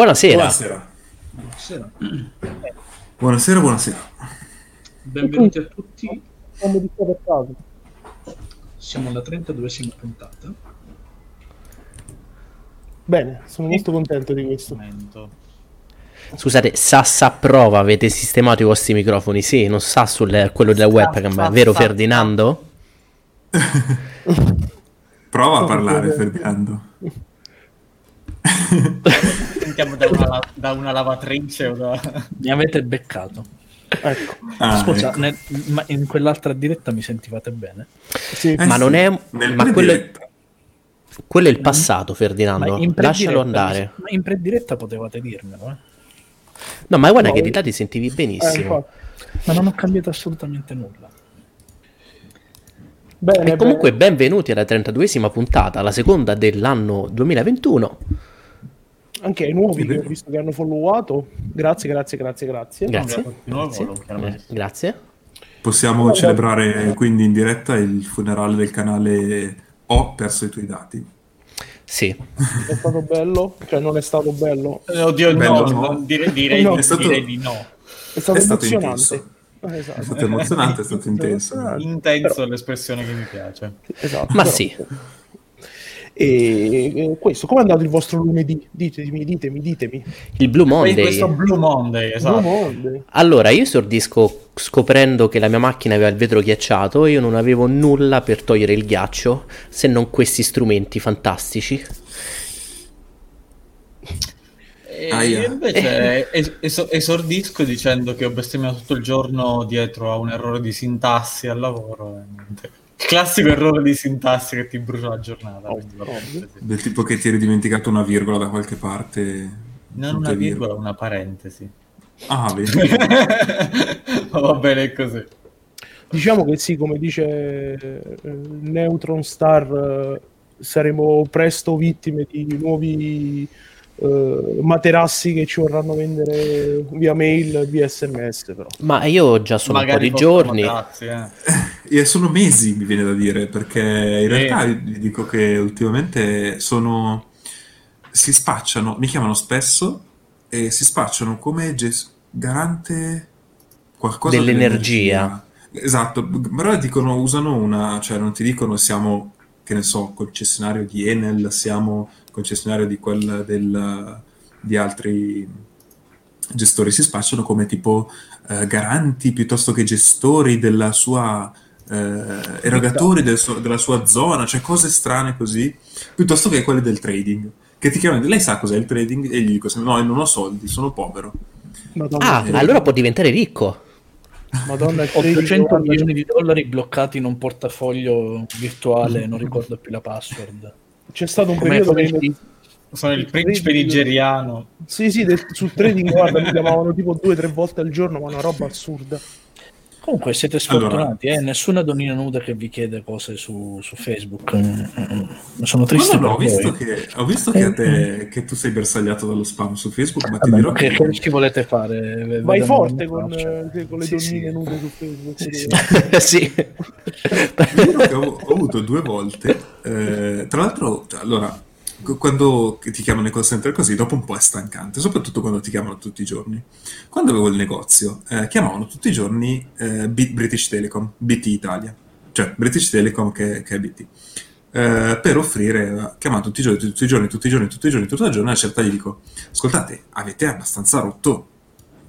Buonasera. Buonasera. Buonasera. Buonasera, buonasera. Benvenuti a tutti. Siamo di qua per caso. Siamo alla 32esima puntata. Bene, sono molto contento di questo. Momento. Scusate, Sassa prova, avete sistemato i vostri microfoni? Sì, non sa sul quello della webcam, vero Ferdinando? Prova a parlare, Ferdinando. Sentiamo da una, da una lavatrice o da... Mi avete beccato. Ecco, Ah, Scusa, ecco. nel- ma in quell'altra diretta mi sentivate bene? sì, Eh Ma sì, non è- nel ma quello è-. Quello è il passato, Ferdinando. in Lascialo andare. Ma in prediretta potevate dirmelo, eh? No, ma guarda No, che di là ti sentivi eh, benissimo. infatti. Ma non ho cambiato assolutamente nulla. Bene, E comunque benvenuti alla 32esima puntata, la seconda dell'anno 2021. Anche ai nuovi che ho visto che hanno followato. Grazie, grazie, grazie, grazie. Grazie. Grazie. Eh, Grazie. Possiamo celebrare quindi in diretta il funerale del canale Ho perso i tuoi dati. Sì. È stato bello? Cioè, non è stato bello. Eh, Oddio, Bello, no, no? non dire- direi, No. di- È stato- direi di no. È stato È stato emozionante. intenso. Eh, esatto. È stato emozionante, è stato intenso. Intenso è l'espressione che mi piace. Esatto, Ma però- sì. E questo, come è andato il vostro lunedì? Ditemi, ditemi, ditemi. Il Blue Monday. questo Blue Monday, esatto. Blue Monday. Allora, io esordisco scoprendo che la mia macchina aveva il vetro ghiacciato e io non avevo nulla per togliere il ghiaccio se non questi strumenti fantastici. E io invece es- es- esordisco dicendo che ho bestemmiato tutto il giorno dietro a un errore di sintassi al lavoro. e niente. Il classico errore di sintassi che ti brucia la giornata. bene ovvio. così. Del tipo che ti eri dimenticato una virgola da qualche parte. Non una virgola, una parentesi. Ah, vedi. Ma va bene così. Diciamo che sì, come dice eh, Neutron Star, eh, saremo presto vittime di nuovi eh, materassi che ci vorranno vendere via mail, via sms. Però. Ma io già sono un po' di giorni. Grazie. eh. E sono mesi, mi viene da dire, perché in realtà vi dico che ultimamente sono... si spacciano, mi chiamano spesso e si spacciano come ges- garante qualcosa Dell'energia. Esatto, però dicono, usano una, cioè non ti dicono siamo, che ne so, concessionario di Enel, siamo concessionario di quel del, di altri gestori, si spacciano come tipo eh, garanti piuttosto che gestori della sua eh, erogatori del suo- della sua zona, cioè cose strane così, piuttosto che quelle del trading. Che ti chiamano, lei sa cos'è il trading? E gli dico, no, io non ho soldi, sono povero. Madonna, Ah, il allora può diventare ricco. Madonna, il trading, 800 guarda, milioni di dollari bloccati in un portafoglio virtuale, non ricordo più la password. C'è stato un Come- periodo che Sono il principe nigeriano. Sì, sì, del- sul trading, guarda, mi chiamavano tipo due o tre volte al giorno, ma una roba assurda. Comunque siete sfortunati, eh? nessuna donnina nuda che vi chiede cose su, su Facebook. Mm, mm. Sono triste No, no, per ho visto, voi. che, ho visto che, te, che tu sei bersagliato dallo spam su Facebook, ma ti Vabbè, dirò che, che... che ci volete fare? Vai forte con, eh, con le Sì, donnine sì. nude su Facebook. Sì, sì. sì. Ti dirò che ho, ho avuto due volte, eh, tra l'altro, cioè, allora, quando ti chiamano nei call center così, dopo un po' è stancante, soprattutto quando ti chiamano tutti i giorni. Quando avevo il negozio, eh, chiamavano tutti i giorni eh, British Telecom, BT Italia, cioè British Telecom che, che è BT, eh, per offrire, chiamavano tutti i giorni, tutti i giorni, tutti i giorni, tutti i giorni, tutti i giorni, a una certa gli dico, ascoltate, avete abbastanza rotto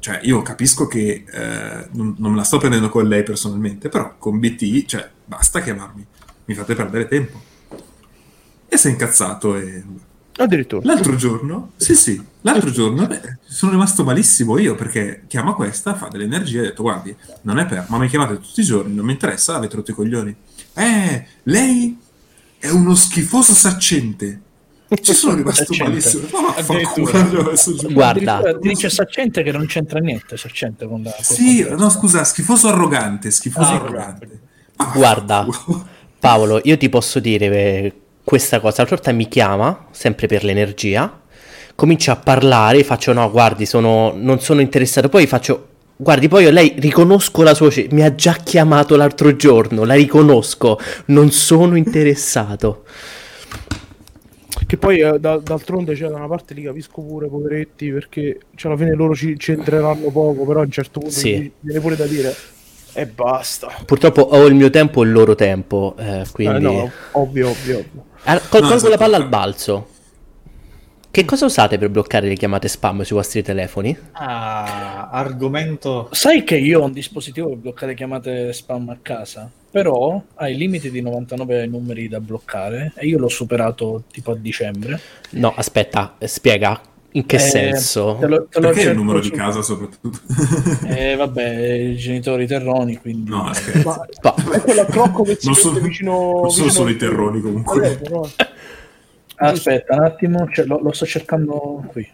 cioè io capisco che eh, non, non me la sto prendendo con lei personalmente, però con BT, cioè, basta chiamarmi, mi fate perdere tempo. E si è incazzato e... Addirittura. L'altro giorno, sì sì, l'altro giorno beh, sono rimasto malissimo io perché chiama questa, fa dell'energia e ho detto guardi, non è per, ma mi chiamate tutti i giorni, non mi interessa, avete rotto i coglioni. Eh, lei è uno schifoso saccente. Ci sono rimasto malissimo. Ma messo giù. Guarda. Ti dice Saccente che non c'entra niente, Saccente con la... Sì, no, scusa, schifoso arrogante, schifoso Ah, arrogante. Ma Guarda. Paolo, io ti posso dire eh, questa cosa. La torta mi chiama, sempre per l'energia, comincia a parlare, faccio no, guardi, sono, non sono interessato. Poi faccio, guardi, poi io lei riconosco la sua voce, mi ha già chiamato l'altro giorno, la riconosco, non sono interessato. Che poi eh, da- d'altronde cioè, da una parte li capisco pure, poveretti, perché cioè, alla fine loro ci, ci entreranno poco, però a un certo punto Sì. viene pure da dire e basta. Purtroppo ho il mio tempo o il loro tempo, eh, quindi... Eh, no, ovvio, ovvio, ovvio. Col- No, colgo la esatto. palla al balzo. Che cosa usate per bloccare le chiamate spam sui vostri telefoni? Ah, argomento... Sai che io ho un dispositivo per bloccare chiamate spam a casa, però ha il limite di 99 numeri da bloccare e io l'ho superato tipo a dicembre. No, aspetta, spiega. In che Eh, senso? Te lo, te lo Perché il numero di casa soprattutto? Eh, vabbè, i genitori terroni, quindi... no, scherzo. Ma è quella crocco che Non sono- vicino... non sono vicino solo al- i terroni, comunque. Aspetta un attimo, cioè, lo, lo sto cercando qui.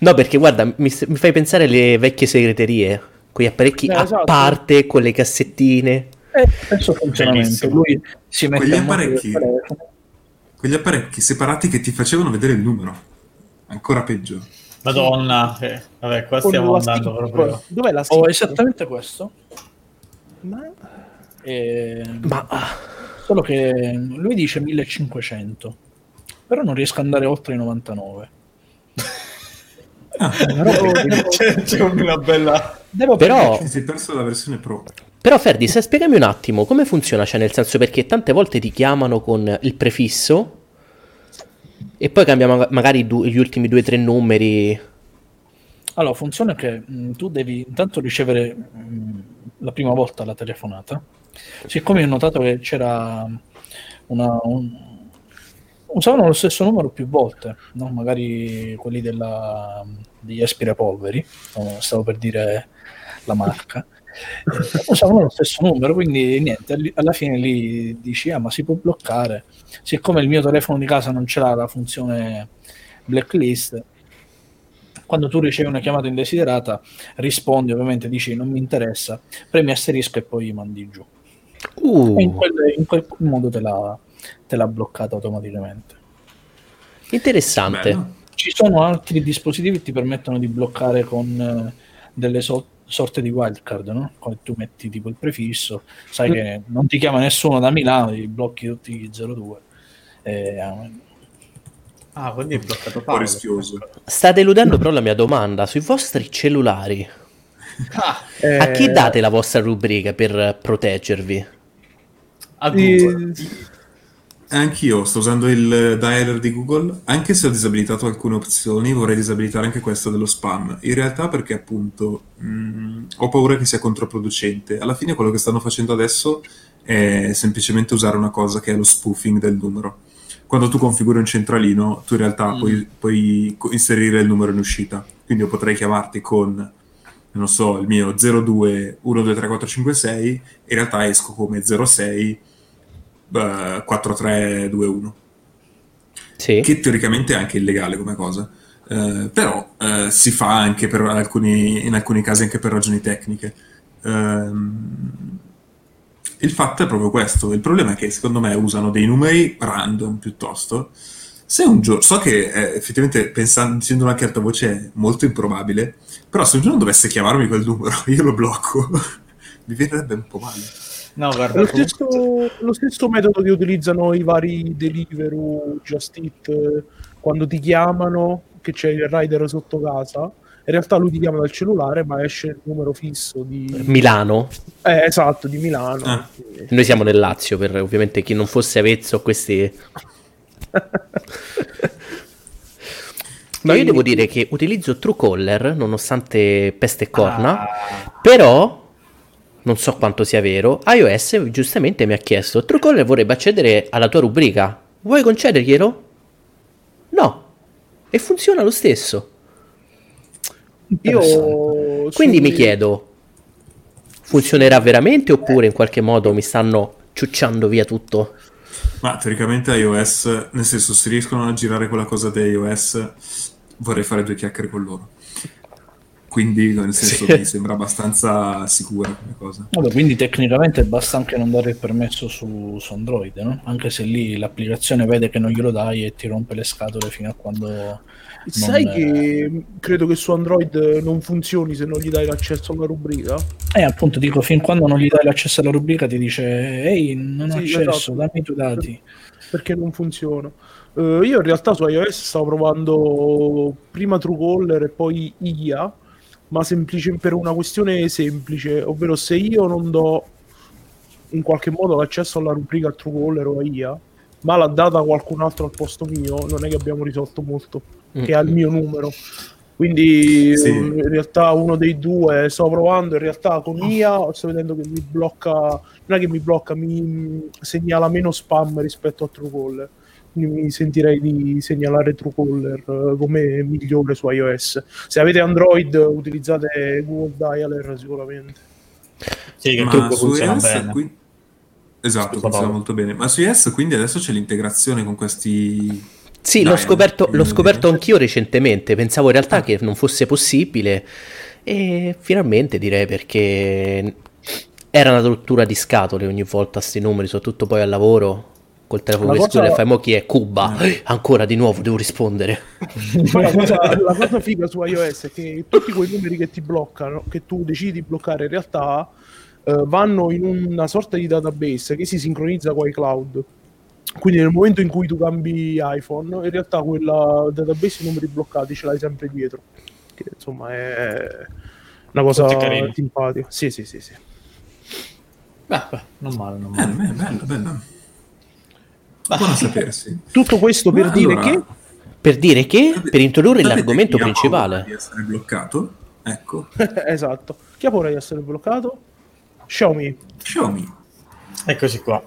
No, perché guarda, mi, mi fai pensare alle vecchie segreterie. Quegli apparecchi Eh, a esatto. parte con le cassettine. Eh, questo funzionamento. Lui si mette Quegli a apparecchi-. Quegli apparecchi separati che ti facevano vedere il numero. Ancora peggio. Madonna, eh, vabbè, qua Con stiamo andando stick. proprio... Dov'è la Ho stick? esattamente questo. Ma- E... Ma ah, Solo che lui dice 1500, però non riesco ad andare oltre i 99. Però devo, c'è, c'è una bella... devo Però- Ti sei perso la versione Pro. Però Ferdi, se spiegami un attimo come funziona, cioè nel senso perché tante volte ti chiamano con il prefisso e poi cambiamo ma- magari du- gli ultimi due o tre numeri. Allora, funziona che mh, tu devi intanto ricevere mh, la prima volta la telefonata. Siccome ho notato che c'era una... Un... Usavano lo stesso numero più volte, no? magari quelli della, degli aspirapolveri, stavo per dire la marca, usavano lo stesso numero, quindi niente, alla fine lì dici, ah ma si può bloccare, siccome il mio telefono di casa non c'era la funzione blacklist, quando tu ricevi una chiamata indesiderata, rispondi, ovviamente dici non mi interessa, premi asterisco e poi mandi giù. Uh, in quel, in quel modo te l'ha, te l'ha bloccata automaticamente. interessante. Bello. Ci sono altri dispositivi che ti permettono di bloccare con eh, delle so- sorte di wildcard, no? Come tu metti tipo il prefisso, sai che non ti chiama nessuno da Milano, ti blocchi tutti gli 02. E, ah, quindi è bloccato Un po' Paolo. rischioso. State eludendo però la mia domanda sui vostri cellulari. Ah, Eh, A chi date la vostra rubrica per proteggervi? a eh, Google. Anch'io sto usando il dialer di Google, anche se ho disabilitato alcune opzioni, vorrei disabilitare anche questa dello spam. In realtà perché appunto mh, ho paura che sia controproducente. Alla fine quello che stanno facendo adesso è semplicemente usare una cosa che è lo spoofing del numero. Quando tu configuri un centralino, tu in realtà Mm. puoi, puoi inserire il numero in uscita. Quindi io potrei chiamarti con, non so, il mio 02 123456, in realtà esco come 06 eh, 4321 Sì. che teoricamente è anche illegale come cosa. Eh, però eh, si fa anche per alcuni, in alcuni casi anche per ragioni tecniche. Ehm, il fatto è proprio questo. Il problema è che secondo me usano dei numeri random piuttosto. Se un giorno so che eh, effettivamente pensando dicendolo anche a alta voce è molto improbabile però se un giorno dovesse chiamarmi quel numero io lo blocco. Mi verrebbe un po' male No, È guarda, lo comunque- stesso, lo stesso metodo che utilizzano i vari Deliveroo, Just Eat, eh, quando ti chiamano, che c'è il rider sotto casa, in realtà lui ti chiama dal cellulare, ma esce il numero fisso di... Milano. Eh, esatto, di Milano. Ah. Noi siamo nel Lazio, per ovviamente chi non fosse avezzo a questi... Ma io devo dire che utilizzo Truecaller, nonostante peste e corna, Ah, però non so quanto sia vero. iOS giustamente mi ha chiesto: Truecaller vorrebbe accedere alla tua rubrica. Vuoi concederglielo? No. E funziona lo stesso. Io... Quindi mi chiedo: funzionerà veramente oppure in qualche modo mi stanno ciucciando via tutto? Ma teoricamente iOS, nel senso, se riescono a girare quella cosa di iOS, vorrei fare due chiacchiere con loro. Quindi, nel senso, Sì. mi sembra abbastanza sicura come cosa. Vabbè, quindi tecnicamente basta anche non dare il permesso su, su Android, no? Anche se lì l'applicazione vede che non glielo dai e ti rompe le scatole fino a quando... Sai non- che credo che su Android non funzioni se non gli dai l'accesso alla rubrica? Eh, appunto, dico, fin quando non gli dai l'accesso alla rubrica ti dice ehi, non ho Sì, accesso, esatto. dammi i tuoi dati. Perché non funziona. Eh, io in realtà su iOS stavo provando prima Truecaller e poi IA, ma semplice, per una questione semplice, ovvero se io non do in qualche modo l'accesso alla rubrica Truecaller o a IA, ma l'ha data qualcun altro al posto mio, non è che abbiamo risolto molto, che ha il mio numero. Quindi Sì. in realtà uno dei due sto provando, in realtà con IA sto vedendo che mi blocca, non è che mi blocca, mi segnala meno spam rispetto a Truecaller. Quindi mi sentirei di segnalare Truecaller eh, come migliore su iOS. Se avete Android utilizzate Google Dialer sicuramente. Sì, che Ma trucco su funziona iOS bene. qui- Esatto, Scusa, funziona Paolo. molto bene. Ma su iOS quindi adesso c'è l'integrazione con questi... Sì, Dai, l'ho scoperto, l'ho scoperto anch'io recentemente, pensavo in Ah. realtà che non fosse possibile e finalmente direi perché era una rottura di scatole ogni volta sti numeri, soprattutto poi al lavoro col telefono La che cosa- scrive fai mo chi è Cuba, Eh. ancora di nuovo devo rispondere. La, cosa, la cosa figa su iOS è che tutti quei numeri che ti bloccano, che tu decidi di bloccare, in realtà eh, vanno in una sorta di database che si sincronizza con iCloud. Quindi nel momento in cui tu cambi iPhone, in realtà quella database di numeri bloccati ce l'hai sempre dietro. Che insomma è una cosa simpatica. Sì, sì, sì, sì. Beh, beh, non male, non Eh, male. beh, bello, bello. Buono a sapersi. Tutto questo per Ma dire allora, che Per dire che, per introdurre sapete l'argomento principale, Di essere bloccato? Ecco, esatto. Chi ha paura di essere bloccato? Xiaomi. Xiaomi. Eccoci qua.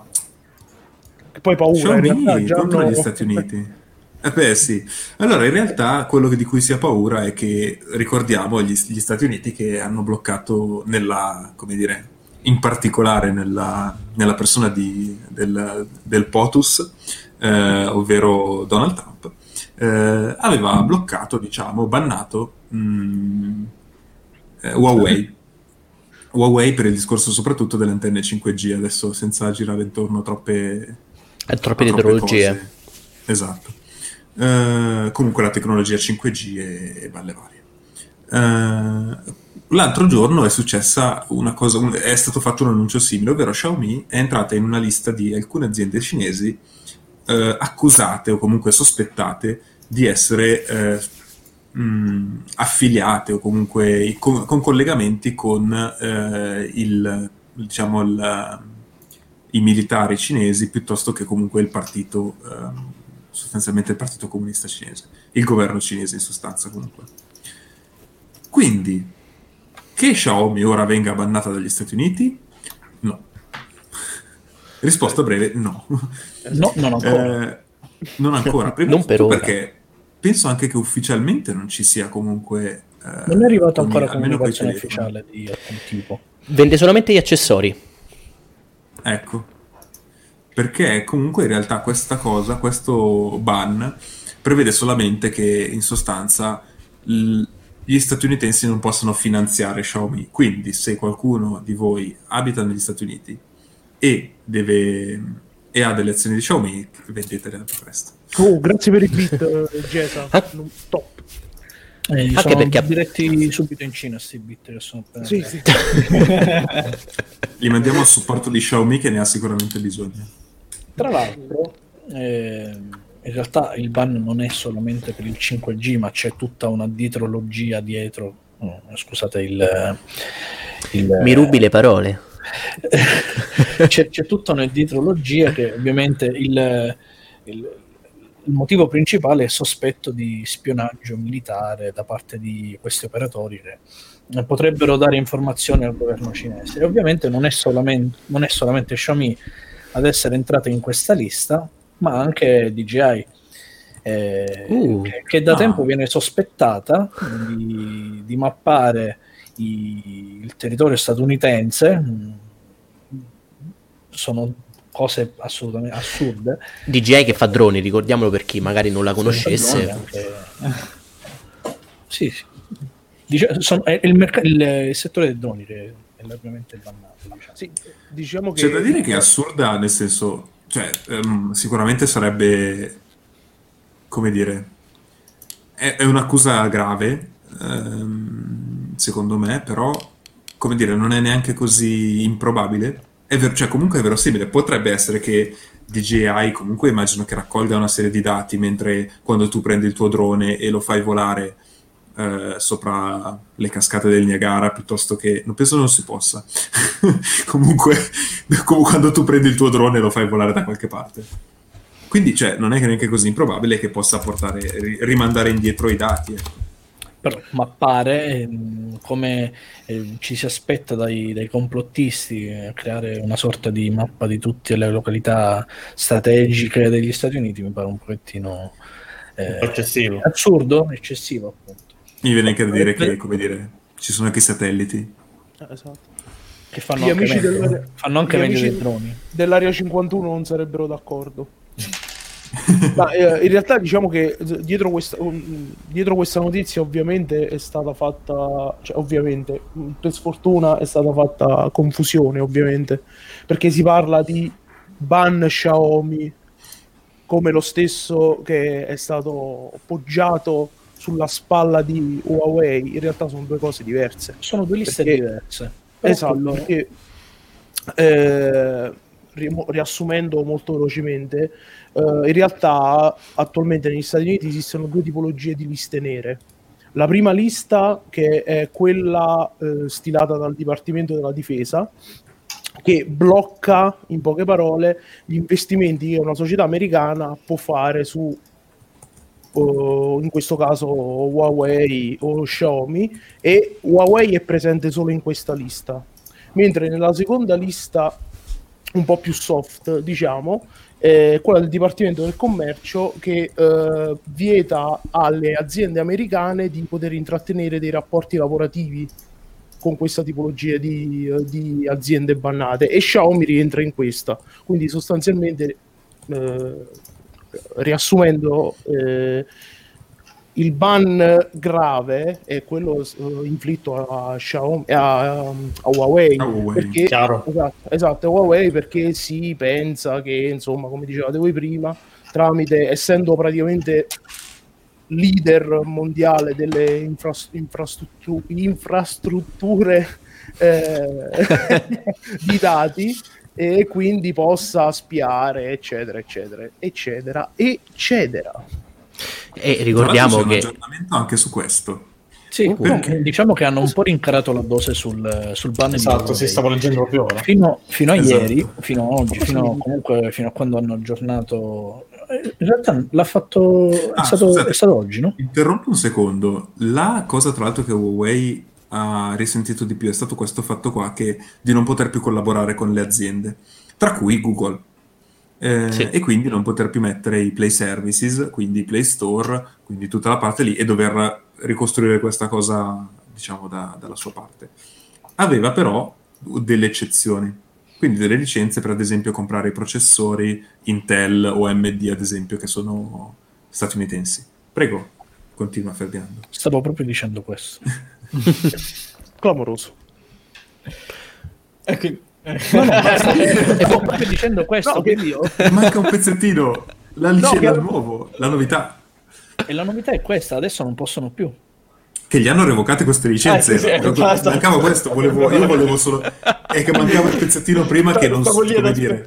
Che poi paura in realtà Xiaomi contro gli Stati Uniti. Eh beh sì, allora in realtà quello che- di cui si ha paura è che ricordiamo gli, gli Stati Uniti che hanno bloccato nella, come dire, in particolare nella, nella persona di- del, del POTUS, eh, ovvero Donald Trump, eh, aveva bloccato, diciamo, bannato mm, eh, Huawei. Huawei per il discorso soprattutto delle antenne 5G, adesso senza girare intorno a troppe troppe a troppe ideologie. cose. Esatto. Eh, comunque la tecnologia 5G e, e balle varie. Eh, l'altro giorno è successa una cosa, è stato fatto un annuncio simile, ovvero Xiaomi è entrata in una lista di alcune aziende cinesi eh, accusate o comunque sospettate di essere eh, mh, affiliate o comunque con, con collegamenti con eh, il, diciamo, il, i militari cinesi piuttosto che comunque il partito, ehm, sostanzialmente il partito comunista cinese, il governo cinese in sostanza comunque. Quindi, che Xiaomi ora venga bannata dagli Stati Uniti? No. Risposta breve, no. No, non ancora. Eh, non ancora, prima Non per ora. perché penso anche che ufficialmente non ci sia comunque... eh, non è arrivata ancora coi comunicazione ufficiale di alcun tipo. Vende solamente gli accessori. Ecco, perché comunque in realtà questa cosa, questo ban, prevede solamente che in sostanza l- gli statunitensi non possano finanziare Xiaomi. Quindi se qualcuno di voi abita negli Stati Uniti e, deve, e ha delle azioni di Xiaomi, vendetele al più presto. Oh, grazie per il beat, eh, Gesa. Ah. Top. Eh, Anche perché- diretti subito in Cina sti bit che sono appena Sì, sì. Li mandiamo a supporto di Xiaomi che ne ha sicuramente bisogno. Tra l'altro, ehm, in realtà il ban non è solamente per il 5G, ma c'è tutta una dietrologia dietro. oh, scusate il, il- Mi rubi le parole. c'è, c'è tutta una dietrologia che ovviamente il, il- il motivo principale è sospetto di spionaggio militare da parte di questi operatori che eh, potrebbero dare informazioni al governo cinese. E ovviamente non è solamente, non è solamente Xiaomi ad essere entrata in questa lista, ma anche DJI. eh, Uh. che, che da Ah. tempo viene sospettata di, di mappare i- il territorio statunitense. Sono cose assolutamente assurde. DJI che fa droni, ricordiamolo per chi magari non la conoscesse. Sì, sì. Dice- sono- è il, merc- il- il settore dei droni che è largamente bannato. diciamo. Sì, diciamo che... C'è da dire che è assurda, nel senso, cioè, ehm, sicuramente sarebbe, come dire, è, è un'accusa grave, ehm, secondo me, però, come dire, non è neanche così improbabile è ver- cioè, comunque è verosimile. Potrebbe essere che DJI comunque immagino che raccolga una serie di dati mentre quando tu prendi il tuo drone e lo fai volare eh, sopra le cascate del Niagara piuttosto che non penso non si possa comunque, comunque quando tu prendi il tuo drone e lo fai volare da qualche parte quindi cioè, non è neanche così improbabile che possa portare, ri- rimandare indietro i dati ecco. Però mappare ehm, come eh, ci si aspetta dai, dai complottisti, eh, creare una sorta di mappa di tutte le località strategiche degli Stati Uniti mi pare un pochettino eh, Eccessivo. assurdo, eccessivo appunto. Mi viene anche da dire che come dire ci sono anche i satelliti Eh, esatto. Che fanno Gli anche amici meglio, dell'area- fanno anche gli meglio amici- dei droni. Dell'area 51 non sarebbero d'accordo. Ma eh, in realtà diciamo che eh, dietro questa, um, dietro questa notizia ovviamente è stata fatta, cioè ovviamente, mh, per sfortuna è stata fatta confusione ovviamente, perché si parla di ban Xiaomi come lo stesso che è stato poggiato sulla spalla di Huawei, in realtà sono due cose diverse. Sono due liste Perché- diverse. Esatto, quello- perché eh, ri- riassumendo molto velocemente, eh, in realtà attualmente negli Stati Uniti esistono due tipologie di liste nere. La prima lista, che è quella eh, stilata dal Dipartimento della Difesa, che blocca, in poche parole, gli investimenti che una società americana può fare su, in questo caso, Huawei o Xiaomi, e Huawei è presente solo in questa lista. Mentre nella seconda lista, un po' più soft, diciamo, è quella del Dipartimento del Commercio che eh, vieta alle aziende americane di poter intrattenere dei rapporti lavorativi con questa tipologia di, eh, di aziende bannate e Xiaomi rientra in questa. Quindi sostanzialmente, eh, riassumendo, eh, il ban grave è quello eh, inflitto a, Xiaomi, a, a Huawei, Huawei. perché Chiaro. Esatto, esatto, è Huawei perché si pensa che, insomma, come dicevate voi prima, tramite, essendo praticamente leader mondiale delle infras- infrastruttu- infrastrutture eh, di dati e quindi possa spiare, eccetera, eccetera, eccetera, eccetera. E ricordiamo c'è un che aggiornamento anche su questo Sì, Perché? comunque, diciamo che hanno un po' rincarato la dose sul, sul ban Esatto, si stavo leggendo proprio ora. Fino, fino a Esatto. ieri, fino a oggi, fino, comunque, fino a quando hanno aggiornato. eh, In realtà l'ha fatto. È, Ah, stato, scusate. è stato oggi, no? Interrompo un secondo. La cosa, tra l'altro, che Huawei ha risentito di più è stato questo fatto qua, che di non poter più collaborare con le aziende, tra cui Google. Eh, Sì. E quindi non poter più mettere i Play Services, quindi i Play Store, quindi tutta la parte lì, e dover ricostruire questa cosa, diciamo, da- dalla sua parte. Aveva però delle eccezioni, quindi delle licenze per, ad esempio, comprare i processori Intel o AMD, ad esempio, che sono statunitensi. Prego, continua Ferdinando. Stavo proprio dicendo questo. Clamoroso. Ecco, Stavo proprio dicendo questo, No, che- quindi io- Manca un pezzettino, la No, licenza che- nuovo, la novità. E la novità è questa, adesso non possono più. Che gli hanno revocate queste licenze. Eh, sì, sì, basta. mancava questo, volevo, io volevo solo... È che mancava il pezzettino prima che non so come dire.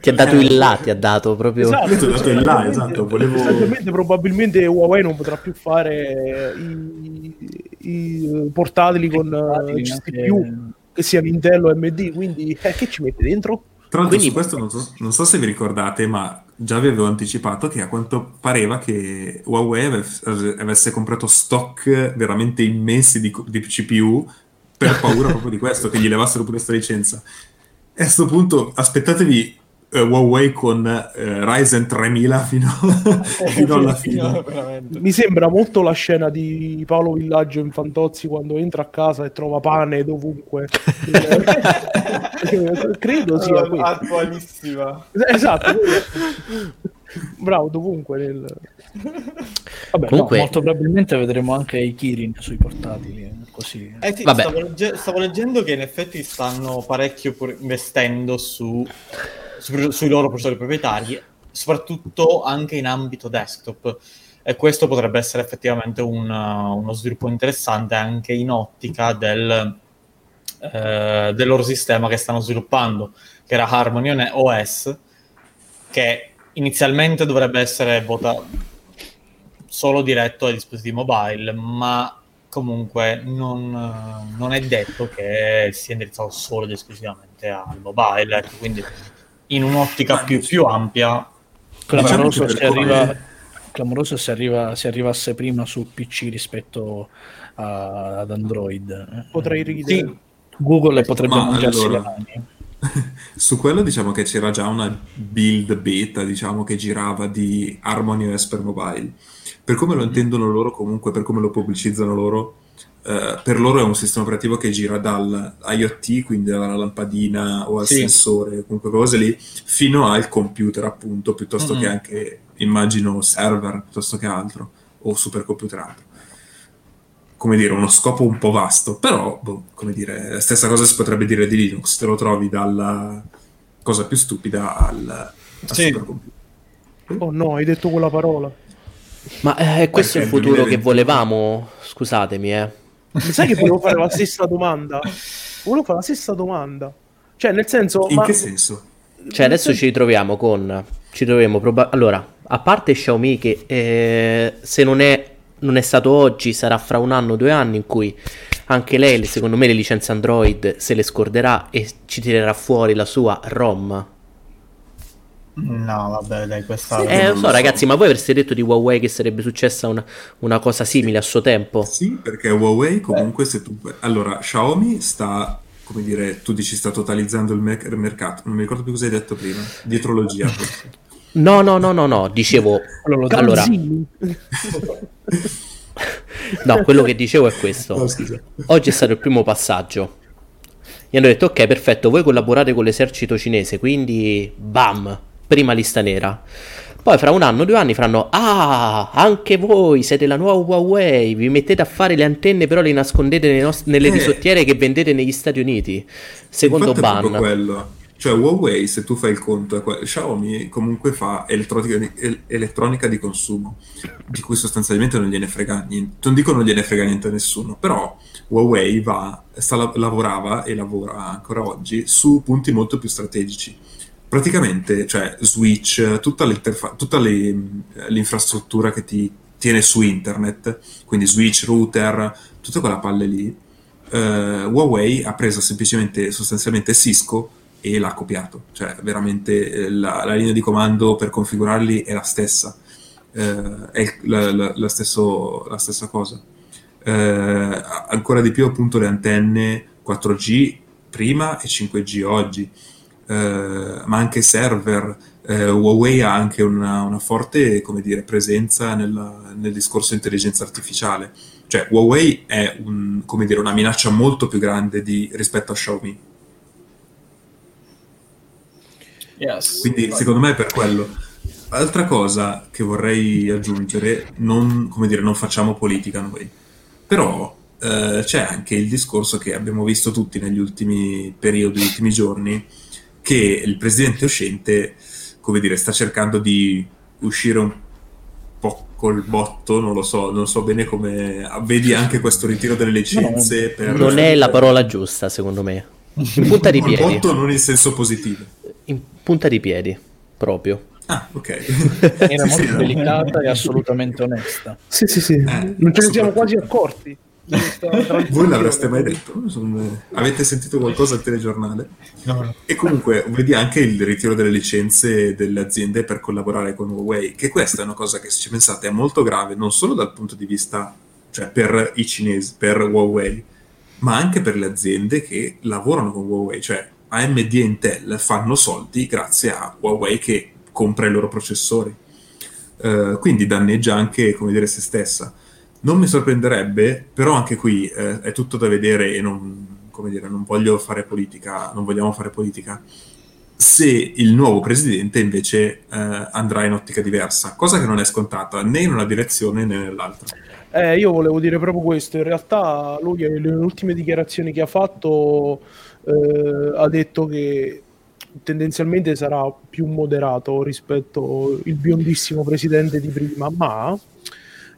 ti ha dato il là, ti ha dato proprio... Esatto. Io ti ho dato il là, esatto, volevo... Sostanzialmente, probabilmente Huawei non potrà più fare i, i portatili con Portatili, eh, anche- CPU che siano Intel o AMD, quindi eh, che ci mette dentro? Tra l'altro Quindi- su questo non so, non so se vi ricordate, ma già vi avevo anticipato che a quanto pareva che Huawei ave- avesse comprato stock veramente immensi di, di CPU per paura proprio di questo, che gli levassero pure questa licenza. E a questo punto aspettatevi eh, Huawei con eh, Ryzen 3000 fino, fino alla fine. Mi sembra molto la scena di Paolo Villaggio in Fantozzi quando entra a casa e trova pane dovunque. Eh, Credo sia Allora, attualissima. Esatto. Bravo, dovunque. Nel... Vabbè, Comunque- no, molto probabilmente vedremo anche i Kirin sui portatili. eh, Così. Eh, sì, Vabbè. stavo, legge- stavo leggendo che in effetti stanno parecchio pur- investendo su, su- sui loro processori proprietari, soprattutto anche in ambito desktop. E questo potrebbe essere effettivamente un, uh, uno sviluppo interessante anche in ottica del, eh, del loro sistema che stanno sviluppando, che era Harmony OS, che inizialmente dovrebbe essere votato solo diretto ai dispositivi mobile, ma comunque non, non, è detto che sia indirizzato solo ed esclusivamente al mobile, ecco, quindi in un'ottica più, più ampia. Clamoroso se, arriva, clamoroso se, arriva, se arrivasse prima su PC rispetto a, ad Android. Potrei ridere. Sì, Google potrebbe Ma mangiarsi allora... le mani. Su quello diciamo che c'era già una build beta, diciamo, che girava di Harmony OS per mobile per come lo intendono loro, comunque, per come lo pubblicizzano loro, eh, per loro è un sistema operativo che gira dal IoT, quindi dalla lampadina o al sì. sensore, comunque cose lì, fino al computer, appunto, piuttosto mm-hmm. che anche, immagino, server, piuttosto che altro, o supercomputer altro. Come dire, uno scopo un po' vasto, però, boh, come dire, la stessa cosa si potrebbe dire di Linux, te lo trovi dalla cosa più stupida al, al sì. supercomputer. Oh no, hai detto quella parola. Ma eh, questo è il futuro che volevamo? Scusatemi, eh. sai che volevo fare la stessa domanda? Volevo fare la stessa domanda. Cioè, nel senso... In ma... che senso? Cioè, adesso ci ritroviamo con... Ci troviamo proba- Allora, a parte Xiaomi che eh, se non è, non è stato oggi, sarà fra un anno o due anni in cui anche lei, secondo me, le licenze Android se le scorderà e ci tirerà fuori la sua ROM No, vabbè, dai, questa... Sì, eh, lo so, ragazzi, ma voi avreste detto di Huawei che sarebbe successa una, una cosa simile a suo tempo? Sì, perché Huawei comunque eh. se tu... Allora, Xiaomi sta, come dire, tu dici sta totalizzando il, mer- il mercato, non mi ricordo più cosa hai detto prima, dietrologia. no, no, no, no, no, dicevo... Allora... no, quello che dicevo è questo. No, Oggi è stato il primo passaggio. Gli hanno detto, ok, perfetto, voi collaborate con l'esercito cinese, quindi bam, prima lista nera. Poi fra un anno, due anni faranno Ah, anche voi siete la nuova Huawei, vi mettete a fare le antenne però le nascondete nelle, nost- nelle eh. risottiere che vendete negli Stati Uniti. Secondo ban. Cioè Huawei, se tu fai il conto, Xiaomi comunque fa elettronica di, consumo, di cui sostanzialmente non gliene frega niente. Non dico non gliene frega niente a nessuno, però Huawei va, sta, lavorava e lavora ancora oggi su punti molto più strategici praticamente, cioè Switch, tutta, tutta le, l'infrastruttura che ti tiene su internet, quindi Switch, router, tutta quella palle lì, eh, Huawei ha preso semplicemente, sostanzialmente Cisco e l'ha copiato, cioè veramente eh, la, la linea di comando per configurarli è la stessa, eh, è la, la, la, stesso, la stessa cosa. Eh, ancora di più appunto le antenne 4G prima e 5G oggi eh, ma anche server. Eh, Huawei ha anche una, una forte dire, presenza nella, nel discorso intelligenza artificiale. Cioè, Huawei è un, dire, una minaccia molto più grande di, rispetto a Xiaomi. Yes. Quindi, secondo me, è per quello. Altra cosa che vorrei aggiungere, non, dire, non facciamo politica noi, però eh, c'è anche il discorso che abbiamo visto tutti negli ultimi periodi, negli ultimi giorni, che il presidente uscente, come dire, sta cercando di uscire un po' col botto, non lo so, non so bene come vedi anche questo ritiro delle licenze. No, per... Non è la parola giusta, secondo me. In punta di piedi. Botto non in senso positivo. In punta di piedi, proprio. Ah, ok. Era molto sì, delicata no? e assolutamente onesta. Sì, sì, sì. Eh, non ce ne siamo quasi accorti. Voi l'avreste mai detto? Avete sentito qualcosa al telegiornale? No, no. E comunque vedi anche il ritiro delle licenze delle aziende per collaborare con Huawei, che questa è una cosa che se ci pensate è molto grave, non solo dal punto di vista, cioè per i cinesi, per Huawei, ma anche per le aziende che lavorano con Huawei, cioè AMD e Intel fanno soldi grazie a Huawei che compra i loro processori. Uh, quindi danneggia anche, come dire, se stessa. Non mi sorprenderebbe, però anche qui eh, è tutto da vedere e non, come dire, non voglio fare politica, non vogliamo fare politica, se il nuovo presidente invece eh, andrà in ottica diversa, cosa che non è scontata né in una direzione né nell'altra. Eh, io volevo dire proprio questo, in realtà lui nelle ultime dichiarazioni che ha fatto eh, ha detto che tendenzialmente sarà più moderato rispetto al biondissimo presidente di prima, ma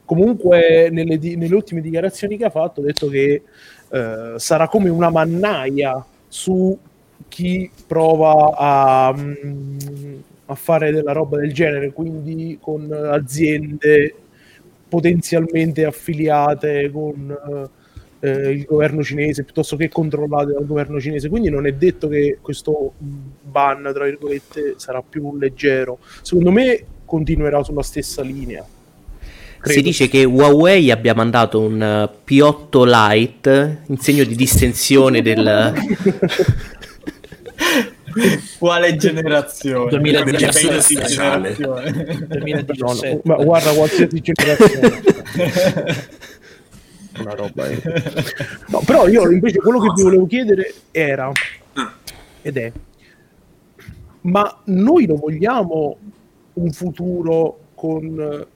comunque nelle, di- nelle ultime dichiarazioni che ha fatto ha detto che eh, sarà come una mannaia su chi prova a, mm, a fare della roba del genere, quindi con aziende potenzialmente affiliate con eh, il governo cinese piuttosto che controllate dal governo cinese. Quindi non è detto che questo ban, tra virgolette, sarà più leggero. Secondo me continuerà sulla stessa linea. Si Credo. dice che Huawei abbia mandato un eh, P8 Lite in segno di distensione del... Quale generazione? 2017. Qualsiasi Speciale. generazione. 2017. No, no, ma guarda qualsiasi generazione. Una roba. eh. No, però io invece quello che vi volevo chiedere era ed è ma noi lo vogliamo un futuro con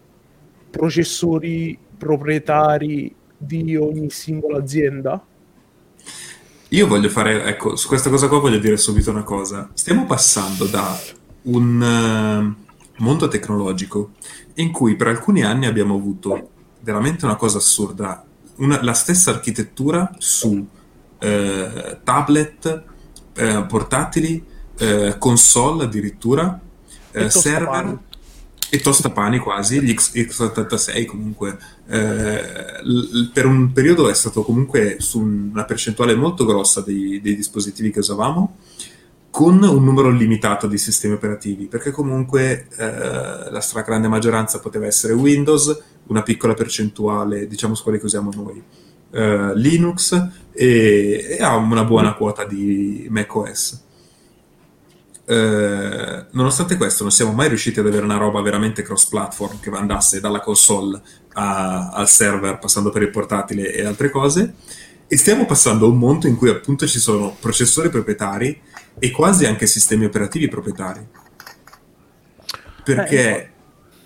processori proprietari di ogni singola azienda? Io voglio fare, ecco, su questa cosa qua voglio dire subito una cosa. Stiamo passando da un eh, mondo tecnologico in cui per alcuni anni abbiamo avuto veramente una cosa assurda, una- la stessa architettura su eh, tablet, eh, portatili, eh, console addirittura, eh, E server tostapani. e tostapani quasi, gli X- X86 comunque. eh, l- per un periodo è stato comunque su una percentuale molto grossa dei, dei dispositivi che usavamo con un numero limitato di sistemi operativi, perché comunque eh, la stragrande maggioranza poteva essere Windows, una piccola percentuale, diciamo su quelli che usiamo noi, eh, Linux e, e ha una buona quota di macOS. Eh, nonostante questo, non siamo mai riusciti ad avere una roba veramente cross-platform che andasse dalla console a- al server, passando per il portatile e altre cose. E stiamo passando a un mondo in cui appunto ci sono processori proprietari e quasi anche sistemi operativi proprietari. Perché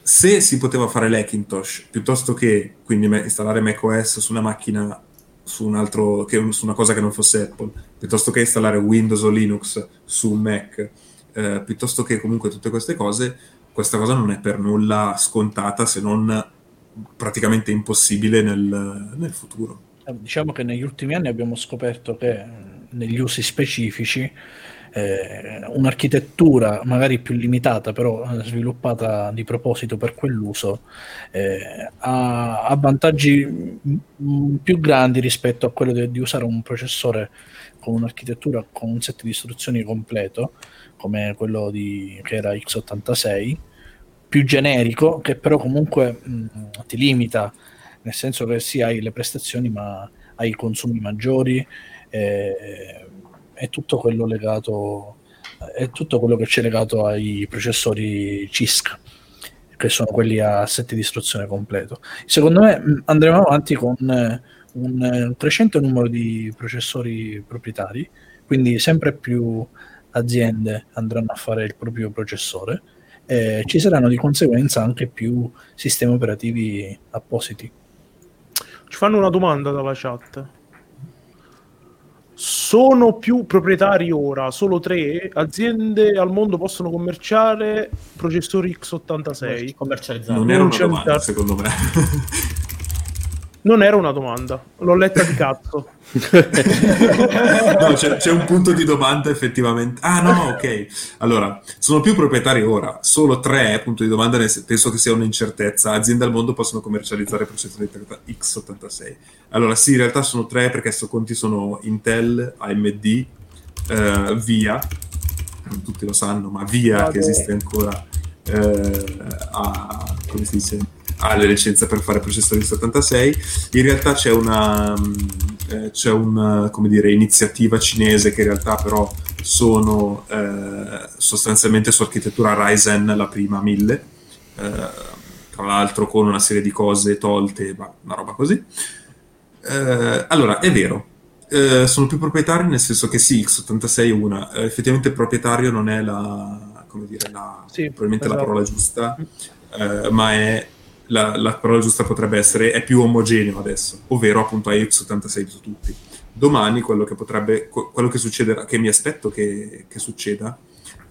se si poteva fare l'Hackintosh piuttosto che quindi installare macOS su una macchina su, un altro, che, su una cosa che non fosse Apple, piuttosto che installare Windows o Linux su un Mac, eh, piuttosto che comunque tutte queste cose, questa cosa non è per nulla scontata se non praticamente impossibile nel, nel futuro. Eh, Diciamo che negli ultimi anni abbiamo scoperto che mh, negli usi specifici eh, un'architettura magari più limitata, però eh, sviluppata di proposito per quell'uso, eh, ha, ha vantaggi mh, più grandi rispetto a quello de- di usare un processore con un'architettura con un set di istruzioni completo, come quello di, che era x86, più generico, che però comunque mh, ti limita nel senso che sì hai le prestazioni ma hai i consumi maggiori eh, è tutto quello legato è tutto quello che c'è legato ai processori CISC che sono quelli a set di istruzione completo secondo me mh, andremo avanti con eh, un eh, crescente numero di processori proprietari quindi sempre più aziende andranno a fare il proprio processore e ci saranno di conseguenza anche più sistemi operativi appositi Ci fanno una domanda dalla chat. Sono più proprietari ora, solo tre aziende al mondo possono commerciare processori x86. commercializzato. Non era una domanda, secondo me. Non era una domanda, l'ho letta di cazzo. no, c'è, c'è un punto di domanda effettivamente. Ah, no, ok. Allora, sono più proprietari ora, solo tre punto di domanda, nel penso che sia un'incertezza. Aziende al mondo possono commercializzare processori x86. Allora, sì, in realtà sono tre perché sto conti sono Intel, AMD, eh, VIA, non tutti lo sanno, ma VIA Vado. che esiste ancora eh, ha, come si dice, ha le licenze per fare processori x86. In realtà c'è una, mm, eh, c'è una come dire, iniziativa cinese che in realtà però sono eh, sostanzialmente su architettura Ryzen la prima 1000, eh, tra l'altro con una serie di cose tolte, ma una roba così. Eh, allora, è vero, eh, sono più proprietari nel senso che sì, x86 è una, eh, effettivamente proprietario non è la, come dire, la, Sì, probabilmente la esatto. parola giusta, eh, ma è la, la parola giusta potrebbe essere è più omogeneo adesso, ovvero appunto hai x86 su tutti. Domani quello che potrebbe, que- quello che succederà, che mi aspetto che, che succeda,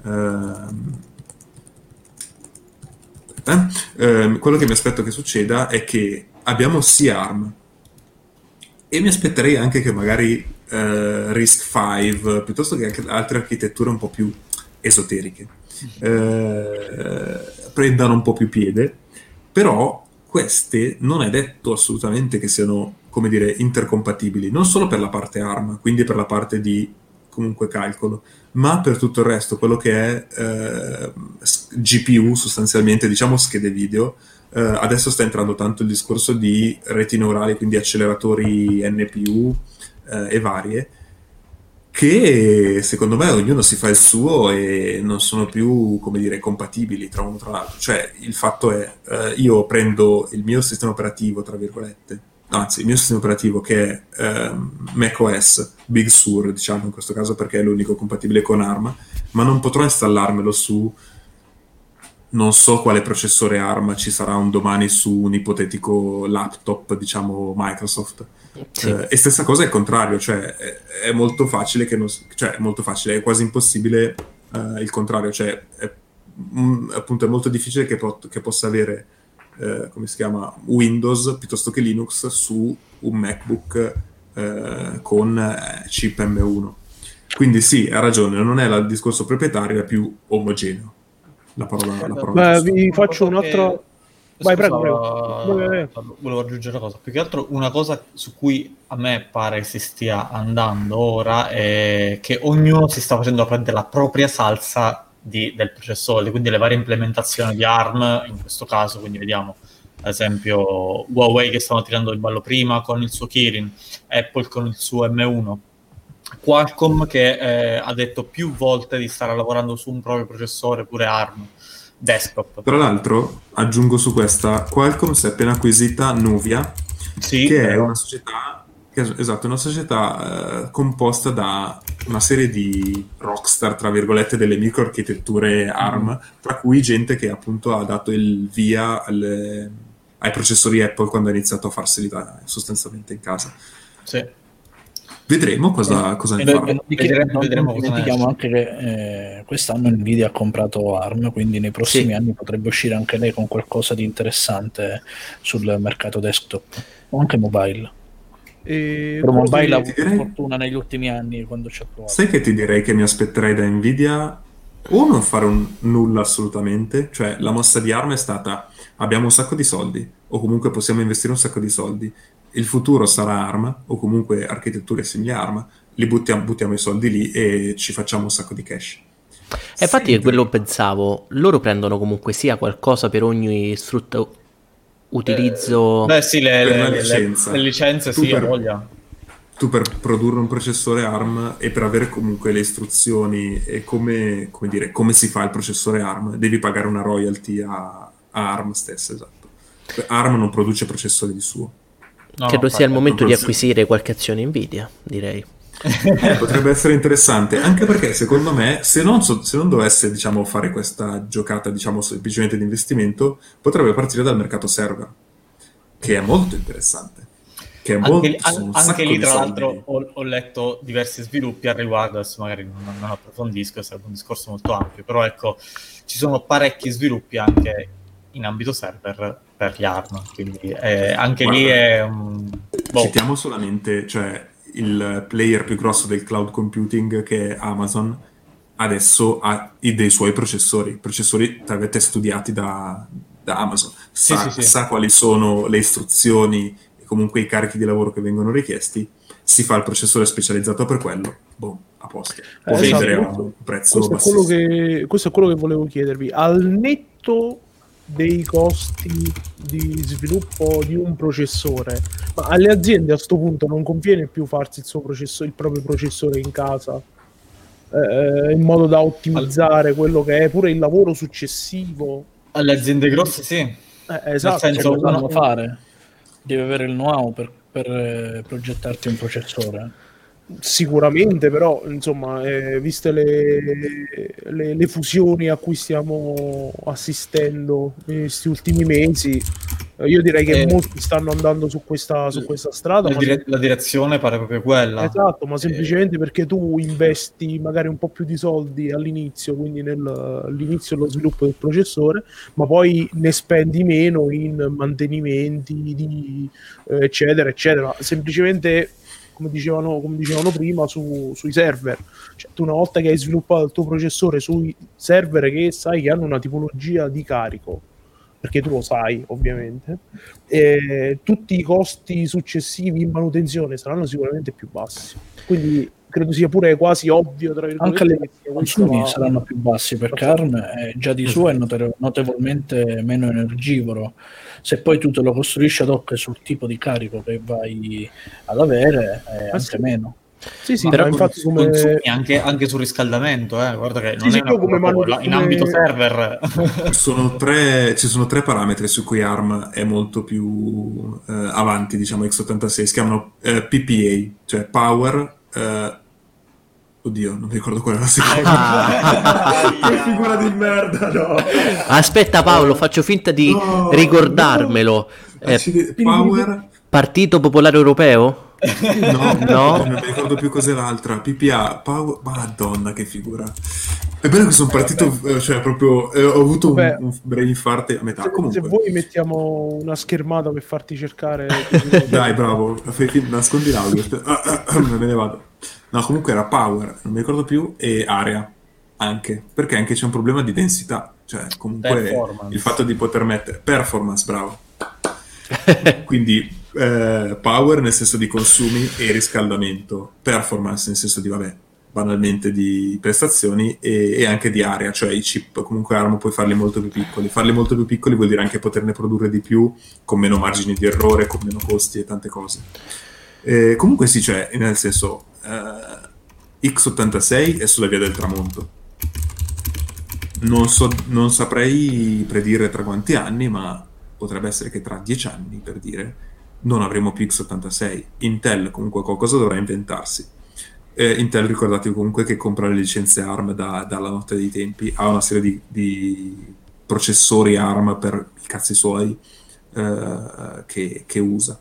ehm, eh. Ehm, quello che mi aspetto che succeda è che abbiamo sì ARM e mi aspetterei anche che magari eh, Risk 5 piuttosto che altre architetture un po' più esoteriche eh, prendano un po' più piede, però queste non è detto assolutamente che siano, come dire, intercompatibili, non solo per la parte ARM, quindi per la parte di comunque calcolo, ma per tutto il resto, quello che è eh, GPU sostanzialmente, diciamo schede video, eh, adesso sta entrando tanto il discorso di reti neurali, quindi acceleratori NPU eh, e varie, che secondo me ognuno si fa il suo e non sono più, come dire, compatibili tra uno e tra l'altro. Cioè, il fatto è, eh, io prendo il mio sistema operativo, tra virgolette, anzi, il mio sistema operativo che è eh, macOS, Big Sur, diciamo in questo caso perché è l'unico compatibile con ARM, ma non potrò installarmelo su non so quale processore ARM ci sarà un domani su un ipotetico laptop, diciamo Microsoft. Sì. Eh, e stessa cosa è il contrario, cioè è, è molto facile che non, cioè è molto facile, è quasi impossibile eh, il contrario, cioè è, mh, mm, appunto è molto difficile che, po- che possa avere eh, come si chiama Windows piuttosto che Linux su un MacBook eh, con eh, chip M1. Quindi sì, ha ragione, non è il discorso proprietario, è più omogeneo la parola. La parola Beh, vi faccio un altro. Che... Vai, prego, prego. Volevo aggiungere una cosa. Più che altro una cosa su cui a me pare si stia andando ora è che ognuno si sta facendo prendere la propria salsa di, del processore, quindi le varie implementazioni di ARM in questo caso, quindi vediamo ad esempio Huawei che stanno tirando il ballo prima con il suo Kirin, Apple con il suo M1, Qualcomm che eh, ha detto più volte di stare lavorando su un proprio processore, pure ARM desktop. Tra l'altro, aggiungo su questa, Qualcomm si è appena acquisita Nuvia, sì, che è una società, che, esatto, una società eh, composta da una serie di rockstar, tra virgolette, delle microarchitetture ARM, mm. tra cui gente che appunto ha dato il via alle, ai processori Apple quando ha iniziato a farseli da, sostanzialmente in casa. Sì. Vedremo cosa, eh, cosa ne farà. Vedremo, vedremo non dimentichiamo anche che eh, quest'anno Nvidia ha comprato ARM, quindi nei prossimi sì. anni potrebbe uscire anche lei con qualcosa di interessante sul mercato desktop o anche mobile. E Però mobile ha avuto direi... fortuna negli ultimi anni quando ci ha provato. Sai che ti direi che mi aspetterei da Nvidia o non fare un nulla assolutamente, cioè la mossa di ARM è stata abbiamo un sacco di soldi o comunque possiamo investire un sacco di soldi il futuro sarà ARM o comunque architetture simili a ARM, li buttiamo, buttiamo i soldi lì e ci facciamo un sacco di cash. E infatti è quello pensavo, loro prendono comunque sia qualcosa per ogni sfrutto utilizzo... Eh, beh sì, le, le, licenza. le, le licenze tu sì, per, voglia. Tu per produrre un processore ARM e per avere comunque le istruzioni e come, come, dire, come si fa il processore ARM, devi pagare una royalty a, a ARM stessa, esatto. ARM non produce processori di suo. No, Credo no, sia il momento di acquisire qualche azione Nvidia, direi. Eh, potrebbe essere interessante, anche perché secondo me, se non, so, se non dovesse diciamo, fare questa giocata diciamo, semplicemente di investimento, potrebbe partire dal mercato server, che è molto interessante. Che è molto, anche, an- anche lì, tra l'altro, ho, ho, letto diversi sviluppi al riguardo, adesso magari non, non approfondisco, sarebbe un discorso molto ampio, però ecco, ci sono parecchi sviluppi anche in ambito server per gli ARM, quindi eh, anche Guarda, lì è un... Boh. Citiamo solamente, cioè, il player più grosso del cloud computing che è Amazon adesso ha dei suoi processori, processori tra virgolette studiati da, da Amazon, sa, sì, sì, sì. sa, quali sono le istruzioni e comunque i carichi di lavoro che vengono richiesti, si fa il processore specializzato per quello, boh, a posto, può eh, vendere esatto. a un prezzo questo è, che, questo è quello che volevo chiedervi, al netto dei costi di sviluppo di un processore, ma alle aziende a questo punto non conviene più farsi il, suo processore, il proprio processore in casa eh, in modo da ottimizzare quello che è pure il lavoro successivo. Alle aziende grosse sì, eh, esatto, Nel senso, lo sanno fare, devi avere il know-how per, per eh, progettarti un processore. Sicuramente, però, insomma, eh, viste le, le, le, fusioni a cui stiamo assistendo in questi ultimi mesi, Eh, Io direi che Eh. molti stanno andando su questa, su questa strada. La, dire- la direzione pare proprio quella. Esatto, ma semplicemente perché tu investi magari un po' più di soldi all'inizio, quindi nel- all'inizio dello sviluppo del processore, ma poi ne spendi meno in mantenimenti, di, eh, eccetera, eccetera. Semplicemente, come dicevano, come dicevano prima, su- sui server. Cioè, tu una volta che hai sviluppato il tuo processore sui server che sai che hanno una tipologia di carico, perché tu lo sai ovviamente, tutti i costi successivi in manutenzione saranno sicuramente più bassi. Quindi credo sia pure quasi ovvio tra Anche le consumi questo- saranno più bassi perché ARM è già di suo è note- notevolmente meno energivoro. Se poi tu te lo costruisci ad hoc sul tipo di carico che vai ad avere, è anche sì. meno. Sì, sì, Però ma infatti come... Consumi anche, anche sul riscaldamento, eh. guarda che non sì, è io come cosa manu- poca. in ambito server. Sono tre- ci sono tre parametri su cui ARM è molto più eh, avanti, diciamo x86, si chiamano eh, PPA, cioè Power... eh, oddio, non mi ricordo qual è la seconda. che figura di merda, no! Aspetta Paolo, faccio finta di No, ricordarmelo. Eh, Accidenti, Power... Partito Popolare Europeo? No, No? non mi ricordo più cos'è l'altra. PPA, Power... Madonna, che figura. È bello che sono partito, eh, cioè proprio... eh, ho avuto un, Vabbè. un brain fart a metà. Se, Comunque... se vuoi mettiamo una schermata per farti cercare... Dai, bravo, nascondi l'audio. Ah, ah, ah, me ne vado. No, comunque era power, non mi ricordo più, e area anche, perché anche c'è un problema di densità, cioè comunque il fatto di poter mettere performance, bravo. Quindi eh, power nel senso di consumi e riscaldamento, performance nel senso di, vabbè, banalmente di prestazioni e, e anche di area, cioè i chip comunque ARM puoi farli molto più piccoli. Farli molto più piccoli vuol dire anche poterne produrre di più con meno margini di errore, con meno costi e tante cose. Eh, comunque sì, cioè, nel senso, eh, x86 è sulla via del tramonto. Non, so, non saprei predire tra quanti anni, ma potrebbe essere che tra dieci anni, per dire, non avremo più x86. Intel comunque qualcosa dovrà inventarsi. Eh, Intel ricordatevi comunque che compra le licenze ARM da- dalla notte dei tempi, ha una serie di, di processori ARM per i cazzi suoi eh, che, che usa.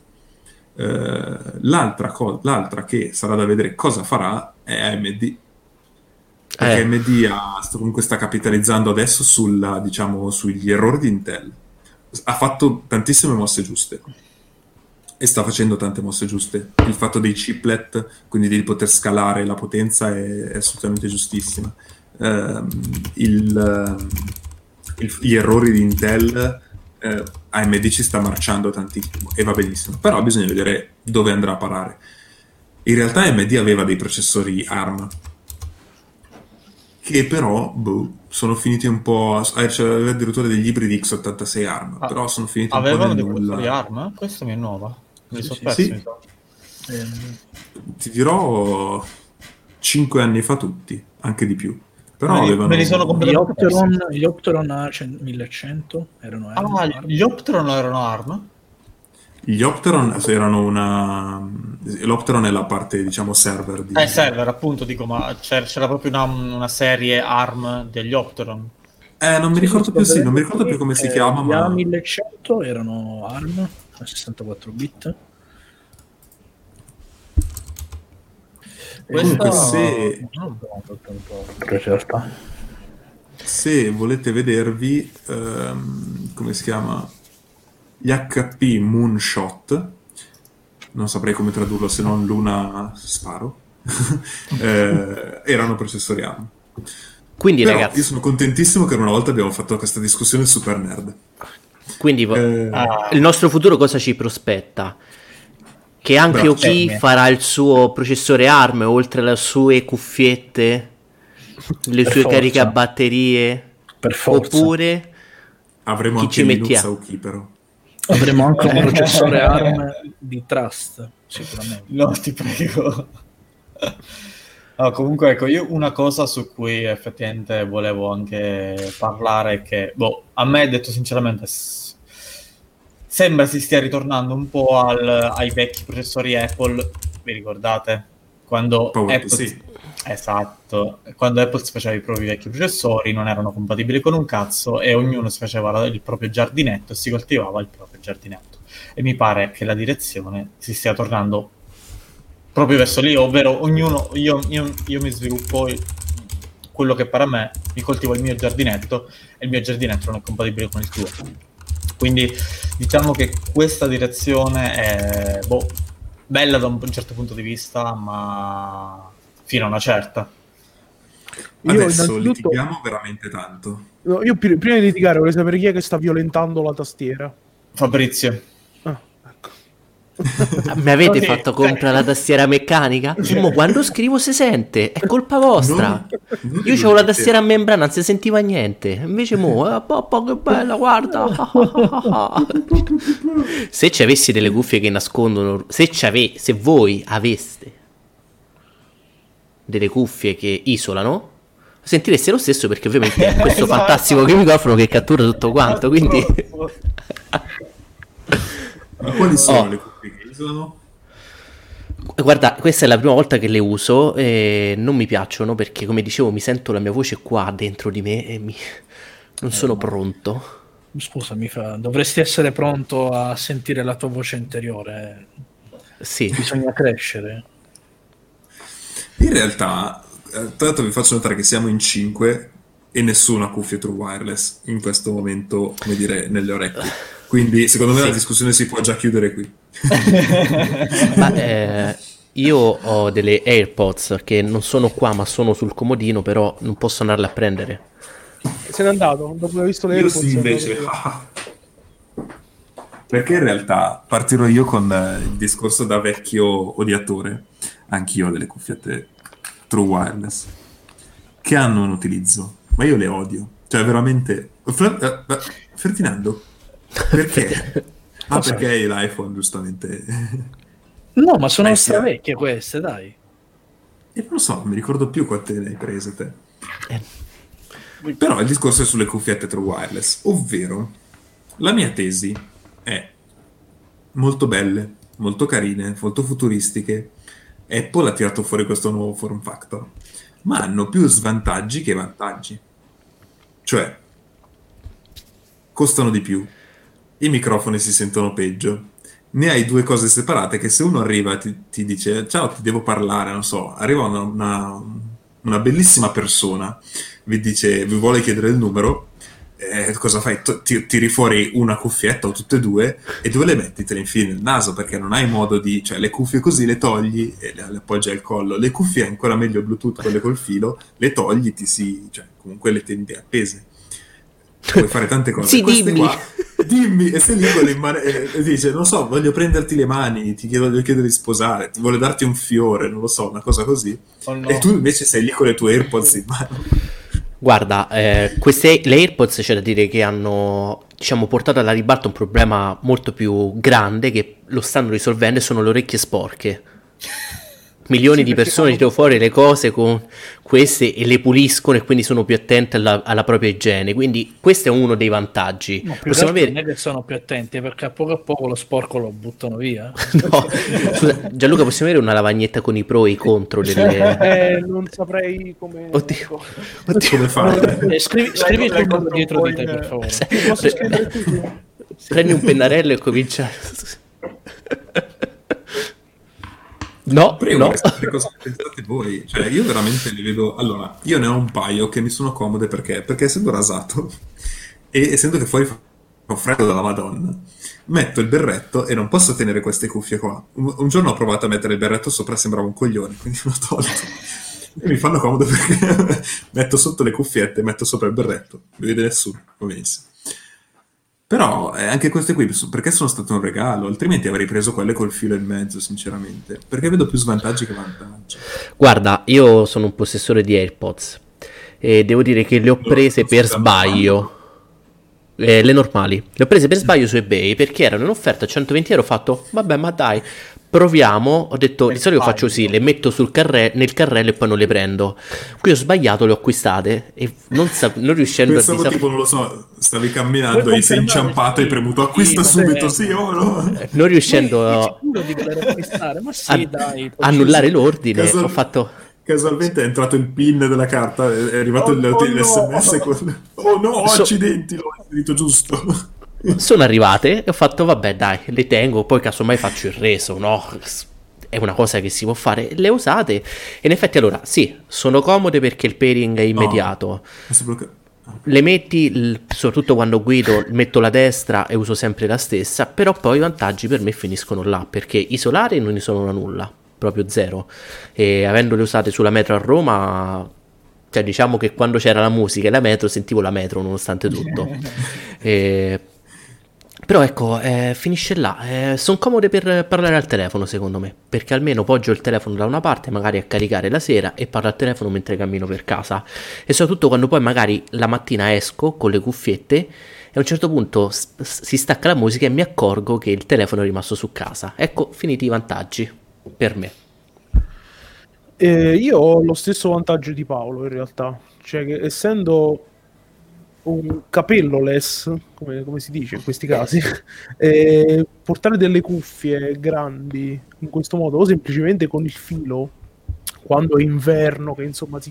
Eh, l'altra, co- l'altra che sarà da vedere cosa farà è AMD perché Eh. AMD ha, comunque sta capitalizzando adesso sulla, diciamo, sugli errori di Intel. Ha fatto tantissime mosse giuste. E sta facendo tante mosse giuste. Il fatto dei chiplet quindi di poter scalare la potenza è, è assolutamente giustissima. Ehm, il, il- gli errori di Intel eh, AMD ci sta marciando tantissimo e va benissimo però bisogna vedere dove andrà a parare in realtà AMD aveva dei processori ARM che però boh, sono finiti un po'. eh, C'era addirittura degli ibridi x86 ARM, Ah, però sono finiti un po' Avevano nel dei nulla. processori ARM? Questa mi è nuova. Mi Sì, sono sì, perso, sì. Ehm, Ti dirò 5 anni fa tutti, anche di più. Però Me li- avevano. me li sono Gli completamente Opteron, gli Opteron A1100 erano ARM. Ah, gli Opteron erano ARM? Gli Opteron erano una. L'Opteron è la parte, diciamo, server di. Eh, server, appunto, dico, ma c'era, c'era proprio una, una serie ARM degli Opteron. Eh, non mi ricordo più, sì, non mi ricordo più come si Eh, chiama, Gli ma. A1100 erano ARM a 64 bit. Questo- se- se volete vedervi ehm, come si chiama? Gli HP Moonshot. Non saprei come tradurlo se non Luna Sparo. Eh, erano processori ARM Quindi però ragazzi, io sono contentissimo che una volta abbiamo fatto questa discussione super nerd. Quindi Eh, il nostro futuro cosa ci prospetta? Che anche Bravo, Oki farà il suo processore ARM oltre alle sue cuffiette, le Per sue forza. caricabatterie, Per forza. oppure avremo chi anche ci mettiamo? Aoki però Avremo anche un processore ARM di Trust, sicuramente. No, ti prego. No, comunque, ecco, io una cosa su cui effettivamente volevo anche parlare è che, boh, a me, detto sinceramente, sembra si stia ritornando un po' al- ai vecchi processori Apple, vi ricordate? Quando Power- Apple, sì. Esatto, quando Apple si faceva i propri vecchi processori non erano compatibili con un cazzo e ognuno si faceva il proprio giardinetto e si coltivava il proprio giardinetto. E mi pare che la direzione si stia tornando proprio verso lì, ovvero ognuno, io, io- io mi sviluppo il- quello che per me, mi coltivo il mio giardinetto e il mio giardinetto non è compatibile con il tuo. Quindi diciamo che questa direzione è boh, bella da un certo punto di vista, ma fino a una certa. Io Adesso innanzitutto- litighiamo veramente tanto. No, io pri- prima di litigare voglio sapere chi è che sta violentando la tastiera. Fabrizio. Mi avete Così, fatto comprare la tastiera meccanica? Mo quando scrivo si sente, è colpa vostra. Non- non Io avevo la tastiera a membrana, non si sentiva niente. Invece mo, eh, papà che bella, guarda. se ci avessi delle cuffie che nascondono, se, ci ave- se voi aveste delle cuffie che isolano, sentireste lo stesso perché ovviamente è questo Esatto. fantastico microfono che cattura tutto quanto, quindi... Ma quali sono Oh. le cuffie che isolano? Guarda, questa è la prima volta che le uso e non mi piacciono perché, come dicevo, mi sento la mia voce qua dentro di me e mi... non sono pronto. Scusami, Fra, dovresti essere pronto a sentire la tua voce interiore. Sì, Bisogna crescere. In realtà, eh, tra l'altro vi faccio notare che siamo in 5 e nessuno ha cuffie true wireless in questo momento, come dire, nelle orecchie. Quindi secondo me Sì. la discussione si può già chiudere qui. ma eh, io ho delle AirPods che non sono qua ma sono sul comodino, però non posso andarle a prendere. Se n'è andato, dopo aver visto le Io AirPods, sì è invece... via. Perché in realtà partirò io con eh, il discorso da vecchio odiatore. Anch'io ho delle cuffiette true wireless che hanno un utilizzo, ma io le odio. Cioè veramente... Eh, eh, Ferdinando, perché? Ah, Cosa? perché hai l'iPhone, giustamente. No, ma sono Eh, stravecchie queste, dai. E non lo so, non mi ricordo più quante ne hai prese te. Eh. Però il discorso è sulle cuffiette true wireless, ovvero la mia tesi è molto belle, molto carine, molto futuristiche. Apple ha tirato fuori questo nuovo form factor, ma hanno più svantaggi che vantaggi. Cioè, costano di più, i microfoni si sentono peggio, ne hai due cose separate che se uno arriva e ti, ti dice ciao ti devo parlare, non so, arriva una, una- una bellissima persona, vi dice vi vuole chiedere il numero, eh, cosa fai? Ti- tiri fuori una cuffietta o tutte e due e dove le metti? Te le infili nel naso perché non hai modo di... cioè le cuffie così le togli e le, le appoggi al collo, le cuffie ancora meglio Bluetooth, quelle col filo, le togli, ti si... cioè comunque le tendi appese. Puoi fare tante cose. Sì, Queste dimmi. qua- dimmi, e sei lì con le mani, e e dice, non so, voglio prenderti le mani, ti chiedo, voglio chiedere di sposare, ti vuole darti un fiore, non lo so, una cosa così. Oh no. E tu invece sei lì con le tue AirPods in mano. Guarda, eh, queste le AirPods c'è da dire che hanno diciamo, portato alla ribalta un problema molto più grande che lo stanno risolvendo e sono le orecchie sporche. Milioni Sì, di persone fanno- tirano fuori le cose con queste e le puliscono e quindi sono più attente alla, alla propria igiene. Quindi questo è uno dei vantaggi. No, Possiamo avere... non è che sono più attenti, perché a poco a poco lo sporco lo buttano via. No, scusa, Gianluca, possiamo avere una lavagnetta con i pro e i contro delle... Eh, non saprei come... Oddio, oddio. Come fare? Eh, scrivi scrivi il nome dietro di te, per favore. Posso? Prendi un pennarello e comincia. No, Prego, no. sapere cosa pensate voi. Cioè, io veramente li vedo. Allora, io ne ho un paio che mi sono comode perché? Perché essendo rasato e essendo che fuori fa freddo dalla Madonna, metto il berretto e non posso tenere queste cuffie qua. Un, un giorno ho provato a mettere il berretto sopra, sembrava un coglione, quindi l'ho tolto. E mi fanno comodo perché metto sotto le cuffiette, metto sopra il berretto, non vede nessuno, va benissimo. Però eh, anche queste qui, so- perché sono state un regalo, altrimenti avrei preso quelle col filo in mezzo, sinceramente. Perché vedo più svantaggi che vantaggi. Guarda, io sono un possessore di AirPods e devo dire che le ho prese per sbaglio. Eh, le normali, le ho prese per sbaglio su eBay perché erano in offerta a 120 euro. Ho fatto, vabbè, ma dai, proviamo. Ho detto, di solito faccio così, le metto sul carre- nel carrello e poi non le prendo. Qui ho sbagliato, le ho acquistate e non, sa- non riuscendo Pensavo a disap- tipo, non lo so, stavi camminando e sei inciampato e hai premuto acquista Sì, subito, vabbè. sì o no? Eh, non riuscendo Sei a, sicuro di voler acquistare? Ma sì, dai. annullare l'ordine, Casual- ho fatto casualmente è entrato il pin della carta, è è arrivato Oh, il- oh l'SMS no. con... Oh no, So- accidenti, l'ho inserito giusto. Sono arrivate e ho fatto, vabbè, dai, le tengo, poi casomai faccio il reso, no? È una cosa che si può fare. Le usate. E in effetti, allora, sì, sono comode perché il pairing è immediato. Blocca- Le metti, soprattutto quando guido, metto la destra e uso sempre la stessa, però poi i vantaggi per me finiscono là, perché isolare non ne sono una nulla, proprio zero. E avendole usate sulla metro a Roma, cioè diciamo che quando c'era la musica e la metro sentivo la metro nonostante tutto. E- Però ecco, eh, finisce là. sono comode per parlare al telefono, secondo me, perché almeno poggio il telefono da una parte, magari a caricare la sera e parlo al telefono mentre cammino per casa. E soprattutto quando poi magari la mattina esco con le cuffiette e a un certo punto s- si stacca la musica e mi accorgo che il telefono è rimasto su casa. Ecco, finiti i vantaggi per me. Eh, io ho lo stesso vantaggio di Paolo in realtà, cioè che essendo un capello less, come, come si dice in questi casi, eh, portare delle cuffie grandi in questo modo o semplicemente con il filo quando è inverno che insomma si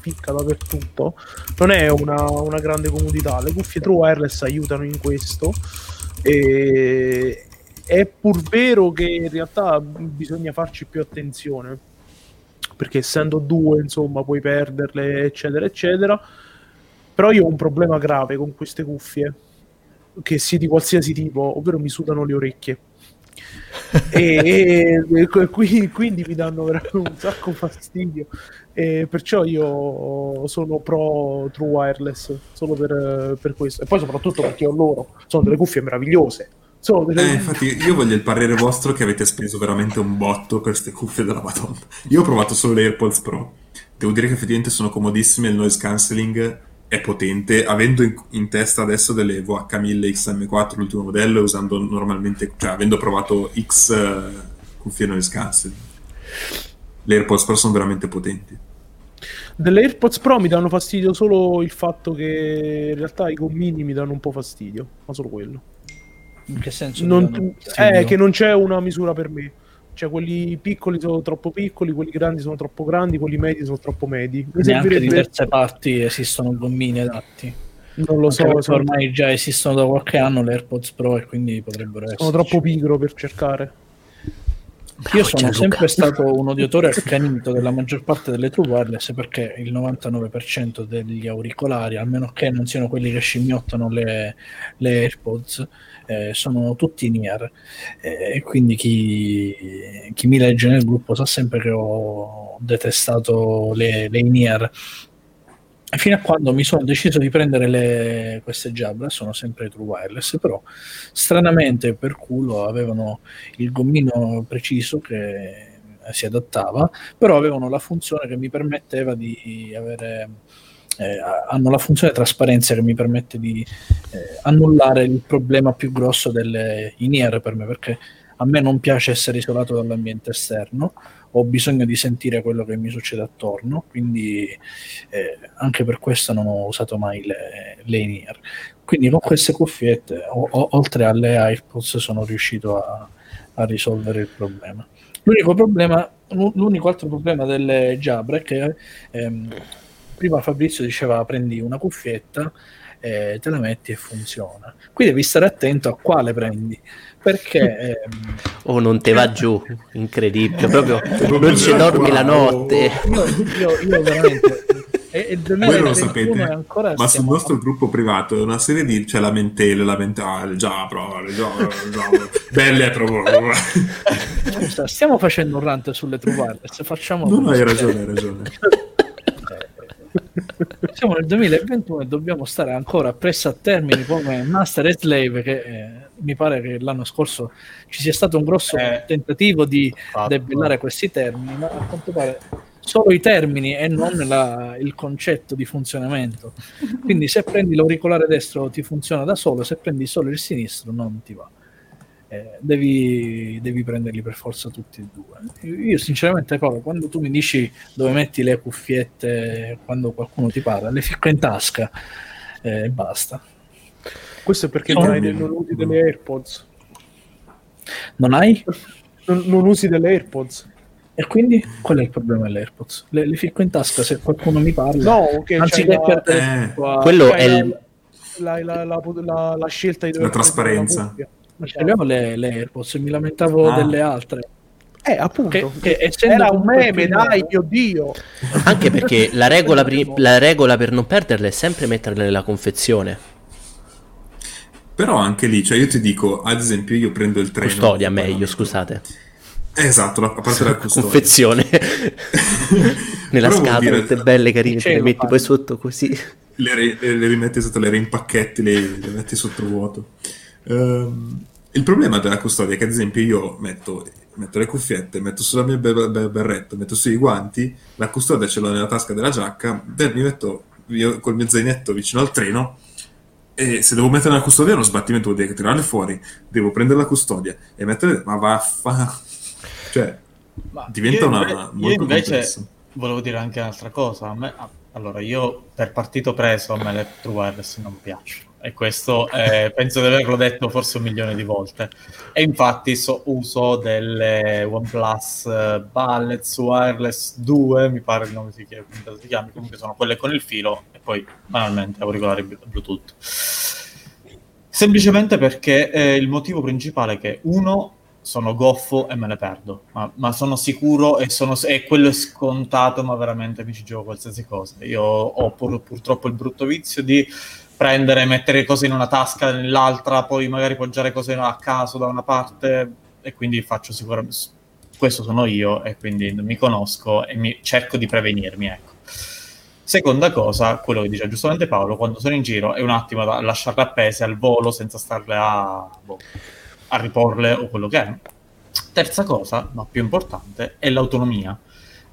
ficca dappertutto non è una, una grande comodità. Le cuffie true wireless aiutano in questo e è pur vero che in realtà bisogna farci più attenzione perché essendo due insomma puoi perderle eccetera eccetera però io ho un problema grave con queste cuffie che sia di qualsiasi tipo ovvero mi sudano le orecchie. E, e qui- quindi mi danno veramente un sacco fastidio. E perciò io sono pro true wireless solo per, per questo. E poi soprattutto perché ho loro. Sono delle cuffie meravigliose. Delle Eh, infatti, io voglio il parere vostro che avete speso veramente un botto per queste cuffie della Madonna. Io ho provato solo le AirPods Pro. Devo dire che effettivamente sono comodissime, il noise cancelling è potente. Avendo in, in testa adesso delle VH1000 XM4, l'ultimo modello, e usando normalmente, cioè avendo provato X eh, cuffie noise cancelling. Le AirPods Pro sono veramente potenti. Delle AirPods Pro mi danno fastidio solo il fatto che in realtà i gommini mi danno un po' fastidio, ma solo quello. In che senso? Non- è che non c'è una misura per me. Cioè, quelli piccoli sono troppo piccoli, quelli grandi sono troppo grandi, quelli medi sono troppo medi. Mi Neanche di terze parti esistono gommini adatti. non lo Anche so, sono, ormai già esistono da qualche anno le AirPods Pro e quindi potrebbero essere. sono troppo pigro per cercare. Io Bravo, sono Gianluca. sempre stato un odiatore accanito della maggior parte delle true wireless perché il 99% degli auricolari, almeno che non siano quelli che scimmiottano le, le AirPods, eh, sono tutti ear. Eh, E quindi chi, chi mi legge nel gruppo sa sempre che ho detestato le, le in-ear. Fino a quando mi sono deciso di prendere le- queste Jabra, sono sempre true wireless, però stranamente per culo avevano il gommino preciso che si adattava, però avevano la funzione che mi permetteva di avere eh, hanno la funzione trasparenza che mi permette di eh, annullare il problema più grosso delle in-ear per me, perché a me non piace essere isolato dall'ambiente esterno, ho bisogno di sentire quello che mi succede attorno, quindi eh, anche per questo non ho usato mai le, le in-ear. Quindi con queste cuffiette, o- o- oltre alle AirPods, sono riuscito a, a risolvere il problema. L'unico problema, l'u- l'unico altro problema delle Jabra è che ehm, prima Fabrizio diceva prendi una cuffietta, eh, te la metti e funziona. Qui devi stare attento a quale prendi, perché ehm, Oh, non te va giù, incredibile, proprio non ci dormi la notte. io, io, io veramente... E, e Voi non lo 2021 sapete, ma sul nostro gruppo privato è una serie di cioè, lamentele, lamentele, già, però, già, già, belle proprio. Scusa, Stiamo facendo un rant sulle true wireless, facciamo... No, no, hai ragione, hai ragione. Siamo nel 2021 e dobbiamo stare ancora presso a termini come Master e Slave che eh, mi pare che l'anno scorso ci sia stato un grosso Eh, tentativo di Fatto. debellare questi termini, ma a quanto pare solo i termini e non la- il concetto di funzionamento. Quindi se prendi l'auricolare destro ti funziona da solo, se prendi solo il sinistro non ti va. Eh, devi, devi prenderli per forza tutti e due. Io sinceramente Paolo, quando tu mi dici dove metti le cuffiette quando qualcuno ti parla, le ficco in tasca eh, e basta. Questo è perché No, non, hai- no. non usi delle AirPods. Non hai? Non, non usi delle AirPods. E quindi qual è il problema delle AirPods? Le, le ficco in tasca se qualcuno mi parla. No, che Anziché c'hai la- perdere Eh, Quello è la- il- la, la- la- la- la scelta di La trasparenza. prendere Ma ce le avevo le, le AirPods mi lamentavo Ah. delle altre. Eh, appunto. Che- che era un meme, dai, mio Dio. Anche perché la regola, pri- la regola per non perderle è sempre metterle nella confezione. Però anche lì, cioè io ti dico, ad esempio, io prendo il treno. Custodia meglio, scusate. Esatto, la- a parte la custodia. Confezione. Nella Però scatola, dire- tutte belle, carine, te le metti poi sotto così. le, le- le rimetti sotto, le reimpacchetti, le, le metti sotto vuoto. Ehm, il problema della custodia è che, ad esempio, io metto, metto le cuffiette, metto sulla mia be- be- berretto, metto sui guanti, la custodia ce l'ho nella tasca della giacca, mi metto io col mio zainetto vicino al treno. E se devo mettere la custodia è uno sbattimento, vuol dire che tirarle fuori, devo prendere la custodia e mettere. Ma vaffa. Cioè, Ma diventa una. inve- io molto invece complesso. volevo dire anche un'altra cosa. A me- allora, io per partito preso a me le True Wireless non piacciono. E questo eh, penso di averlo detto forse un milione di volte. E infatti so- uso delle OnePlus eh, Ballets Wireless 2, mi pare il nome si chiami, si chiami, comunque sono quelle con il filo e poi banalmente auricolari Blu- Bluetooth. Semplicemente perché eh, il motivo principale è che uno sono goffo e me ne perdo, ma, ma sono sicuro e, sono, e quello è scontato, ma veramente mi ci gioco qualsiasi cosa. Io ho pur- purtroppo il brutto vizio di prendere, mettere cose in una tasca, nell'altra, poi magari poggiare cose a caso da una parte e quindi faccio sicuramente... Questo sono io e quindi mi conosco e mi, cerco di prevenirmi, ecco. Seconda cosa, quello che dice giustamente Paolo, quando sono in giro è un attimo da lasciarle appese al volo senza starle a, boh, a riporle o quello che è. Terza cosa, ma più importante, è l'autonomia.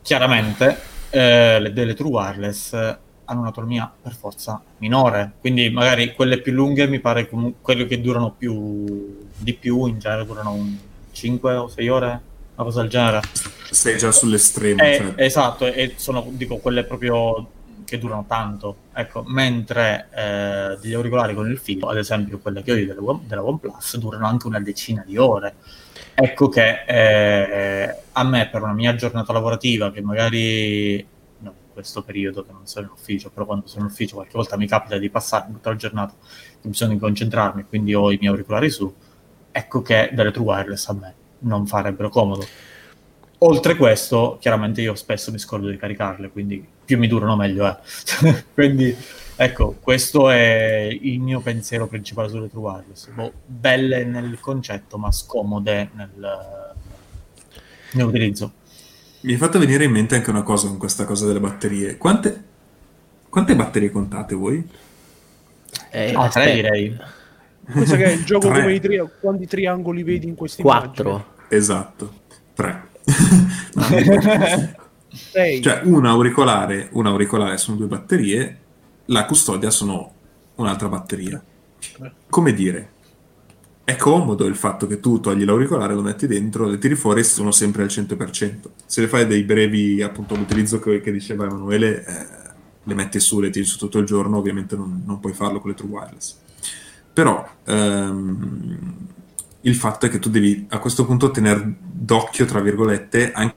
Chiaramente eh, le, delle true wireless hanno un'autonomia per forza minore, quindi magari quelle più lunghe mi pare comunque quelle che durano più di più, in genere durano un 5 o 6 ore, una cosa del genere. Sei già sull'estremo. Eh, cioè, Esatto, e sono dico quelle proprio che durano tanto, ecco, mentre eh, degli auricolari con il filo, ad esempio quelle che ho io della, One- della OnePlus, durano anche una decina di ore. Ecco che eh, a me per una mia giornata lavorativa, che magari questo periodo che non sono in ufficio, però quando sono in ufficio qualche volta mi capita di passare tutta la giornata, che bisogna concentrarmi, quindi ho i miei auricolari su, ecco che delle true wireless a me non farebbero comodo. Oltre questo, chiaramente io spesso mi scordo di caricarle, quindi più mi durano meglio è. quindi ecco, questo è il mio pensiero principale sulle True Wireless. Boh, belle nel concetto, ma scomode nel, nell'utilizzo. Mi è fatto venire in mente anche una cosa con questa cosa delle batterie. Quante, quante batterie contate voi? Eh, Ah, tre direi. Questo che è il gioco Tre. come i tri- quanti triangoli vedi in questi Quattro. Esatto, tre. No, Sei. cioè, un auricolare, un auricolare sono due batterie, la custodia sono un'altra batteria. Come dire, è comodo il fatto che tu togli l'auricolare, lo metti dentro, le tiri fuori e sono sempre al 100%. Se le fai dei brevi, appunto, l'utilizzo che, che diceva Emanuele, eh, le metti su, le tiri su tutto il giorno, ovviamente non, non puoi farlo con le True Wireless. Però ehm, il fatto è che tu devi a questo punto tenere d'occhio, tra virgolette, anche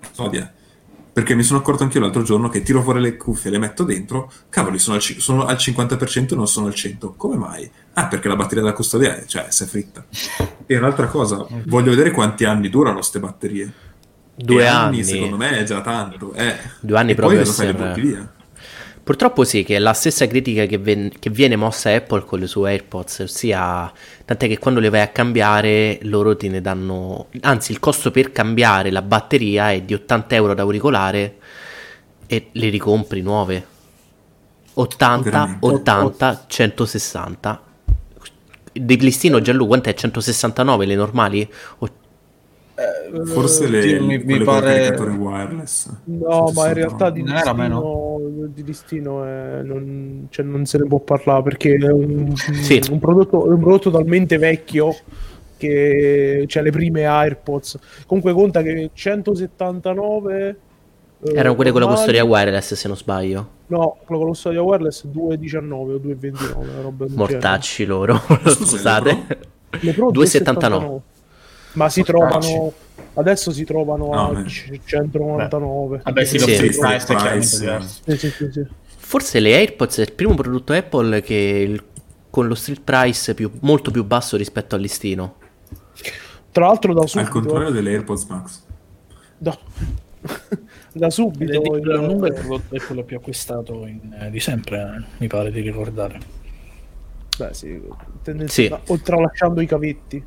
la custodia. Perché mi sono accorto anche io l'altro giorno che tiro fuori le cuffie, le metto dentro, cavoli, sono al, sono al 50% e non sono al 100%. Come mai? Ah, perché la batteria della custodia è, cioè, si è fritta. E un'altra cosa, voglio vedere quanti anni durano queste batterie. Due E anni. secondo me è già tanto. Eh. Due anni e poi proprio cosa fai? Le essere- butti via. Purtroppo sì, che è la stessa critica che, ven- che viene mossa a Apple con le sue AirPods, ossia tant'è che quando le vai a cambiare loro te ne danno... Anzi, il costo per cambiare la batteria è di 80 euro da auricolare e le ricompri nuove. 80, Veramente? 80, 160. Di listino Gianlu, quant'è? 169 le normali? O- Forse le, Sì, mi- mi pare- wireless. No, ma in realtà di Non era listino, di listino è- non, cioè, non se ne può parlare perché è un, Sì. un prodotto, un prodotto talmente vecchio che c'è le prime AirPods. Comunque conta che 179 eh, Erano quelle con la custodia wireless, se non sbaglio. No, quello con lo stadio wireless 2,19 o 2,29, una roba del genere. Mortacci loro, Scusa, scusate. Le Pro 2,79. Ma si trovano Adesso si trovano No, a beh. c- 199. Vabbè, sì, lo Sì. Sì. Forse le AirPods è il primo prodotto Apple che il- con lo street price più- molto più basso rispetto al listino. Tra l'altro da Al subito, contrario delle AirPods Max. da, da subito il- il prodotto è quello più acquistato in- eh, di sempre, eh, mi pare di ricordare. beh, sì, tendenzialmente- Sì. o tralasciando i cavetti.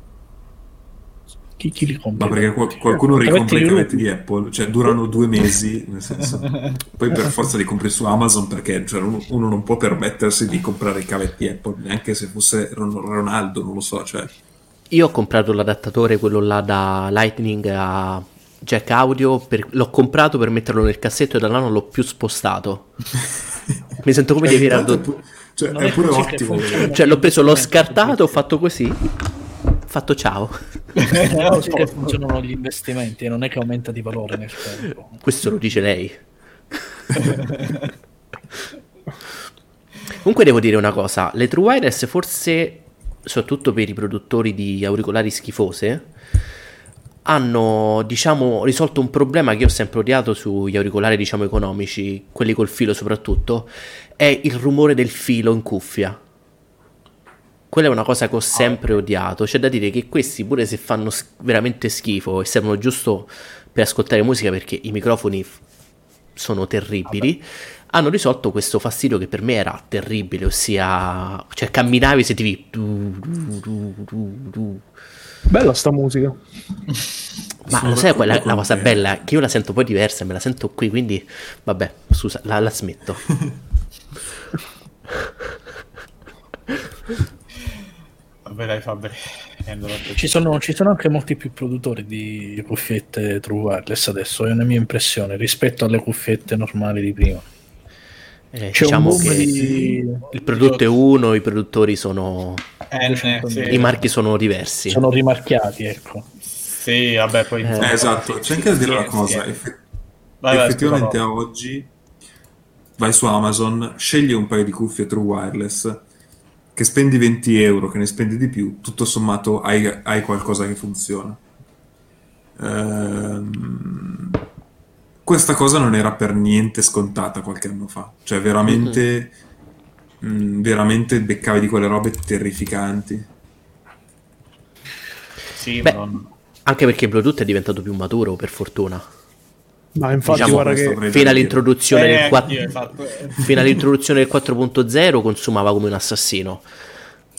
Chi, chi li compra? Ma perché qual- qualcuno ricompra i di cavetti di Apple, cioè durano due mesi, nel senso. Poi per forza li compri su Amazon perché cioè, uno, uno non può permettersi di comprare i cavetti Apple, neanche se fosse Ron- Ronaldo, non lo so, cioè. Io ho comprato l'adattatore, quello là da Lightning a jack audio, per- l'ho comprato per metterlo nel cassetto e da là non l'ho più spostato. Mi sento come di avere Tanto è addo- pu- cioè, Non è è pure ottimo. Cioè l'ho preso, l'ho scartato, ho fatto così, fatto ciao. Che funzionano gli investimenti e non è che aumenta di valore nel tempo. Questo lo dice lei. Comunque devo dire una cosa, le True Wireless forse, soprattutto per i produttori di auricolari schifose, hanno diciamo risolto un problema che io ho sempre odiato sugli auricolari diciamo economici, quelli col filo soprattutto, è il rumore del filo in cuffia. Quella è una cosa che ho sempre odiato. C'è da dire che questi, pure se fanno veramente schifo e servono giusto per ascoltare musica perché i microfoni f- sono terribili, hanno risolto questo fastidio che per me era terribile, ossia, cioè camminavi e sentivi du, du, du, du, du. Bella sta musica. Ma lo sai quella la cosa bella? Che io la sento poi diversa, me la sento qui, quindi vabbè, scusa, la, la smetto. Vabbè, dai, Fabri. Prendilo. Ci sono, ci sono anche molti più produttori di cuffiette True Wireless adesso, è una mia impressione, rispetto alle cuffiette normali di prima. Eh, C'è diciamo un boom che di... il prodotto è uno, i produttori sono... Eh, sì. i marchi sono diversi. sono rimarchiati, ecco. Sì, vabbè, poi... Eh, Eh, esatto, c'è anche da dire una cosa, sì. effe- Vai, vai, effettivamente a oggi vai su Amazon, scegli un paio di cuffie True Wireless, che spendi 20 euro, che ne spendi di più, tutto sommato hai, hai qualcosa che funziona. Ehm, questa cosa non era per niente scontata qualche anno fa, cioè veramente, mh, veramente beccavi di quelle robe terrificanti. Sì, Beh, madonna. Anche perché il Bluetooth è diventato più maturo, per fortuna. Ma infatti, Diciamo guarda che Fino all'introduzione, Eh, del, anch'io, 4... esatto. fino all'introduzione del 4.0 consumava come un assassino.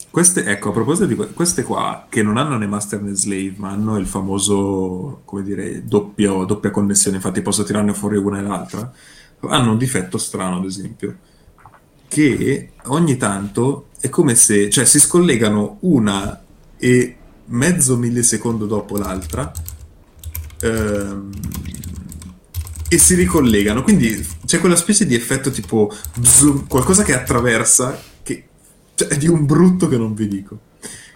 Queste, ecco, a proposito di que- queste qua, che non hanno né master né slave, ma hanno il famoso, come dire, doppio- doppia connessione, infatti posso tirarne fuori una e l'altra, hanno un difetto strano, ad esempio, che ogni tanto è come se, cioè si scollegano una e mezzo millisecondo dopo l'altra ehm, e si ricollegano, quindi c'è quella specie di effetto tipo zoom, qualcosa che attraversa, che cioè, è di un brutto che non vi dico.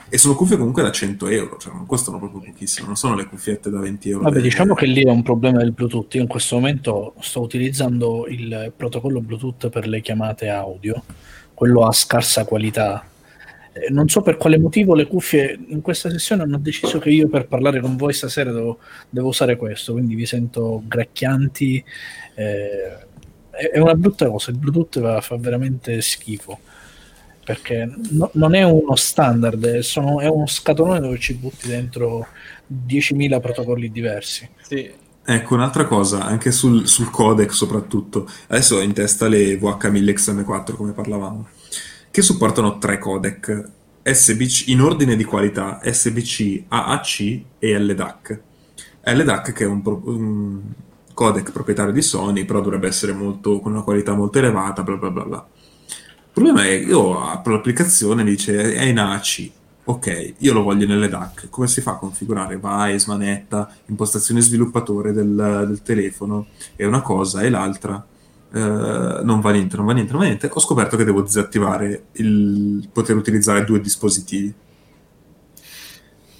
E sono cuffie comunque da 100 euro, cioè non costano proprio pochissimo, non sono le cuffiette da 20 euro. Vabbè, delle- diciamo che lì è un problema del Bluetooth. Io in questo momento sto utilizzando il protocollo Bluetooth per le chiamate audio, quello a scarsa qualità. Eh, Non so per quale motivo le cuffie in questa sessione hanno deciso che io per parlare con voi stasera devo, devo usare questo, quindi vi sento gracchianti. eh, è è una brutta cosa, il Bluetooth va- fa veramente schifo perché no- non è uno standard, è, sono- è uno scatolone dove ci butti dentro 10.000 protocolli diversi. Sì. Ecco, un'altra cosa, anche sul, sul codec soprattutto. Adesso ho in testa le VH1000XM4, come parlavamo, che supportano tre codec SBC in ordine di qualità, SBC, AAC e LDAC. LDAC che è un, pro- un codec proprietario di Sony, però dovrebbe essere molto, con una qualità molto elevata, bla bla bla bla. Il problema è che io apro l'applicazione e dice è in AAC. Ok, io lo voglio nelle DAC. Come si fa a configurare? Vai, smanetta, impostazione sviluppatore del, del telefono, è una cosa e l'altra. Eh, non va niente, non va niente, non va niente. Ho scoperto che devo disattivare il poter utilizzare due dispositivi.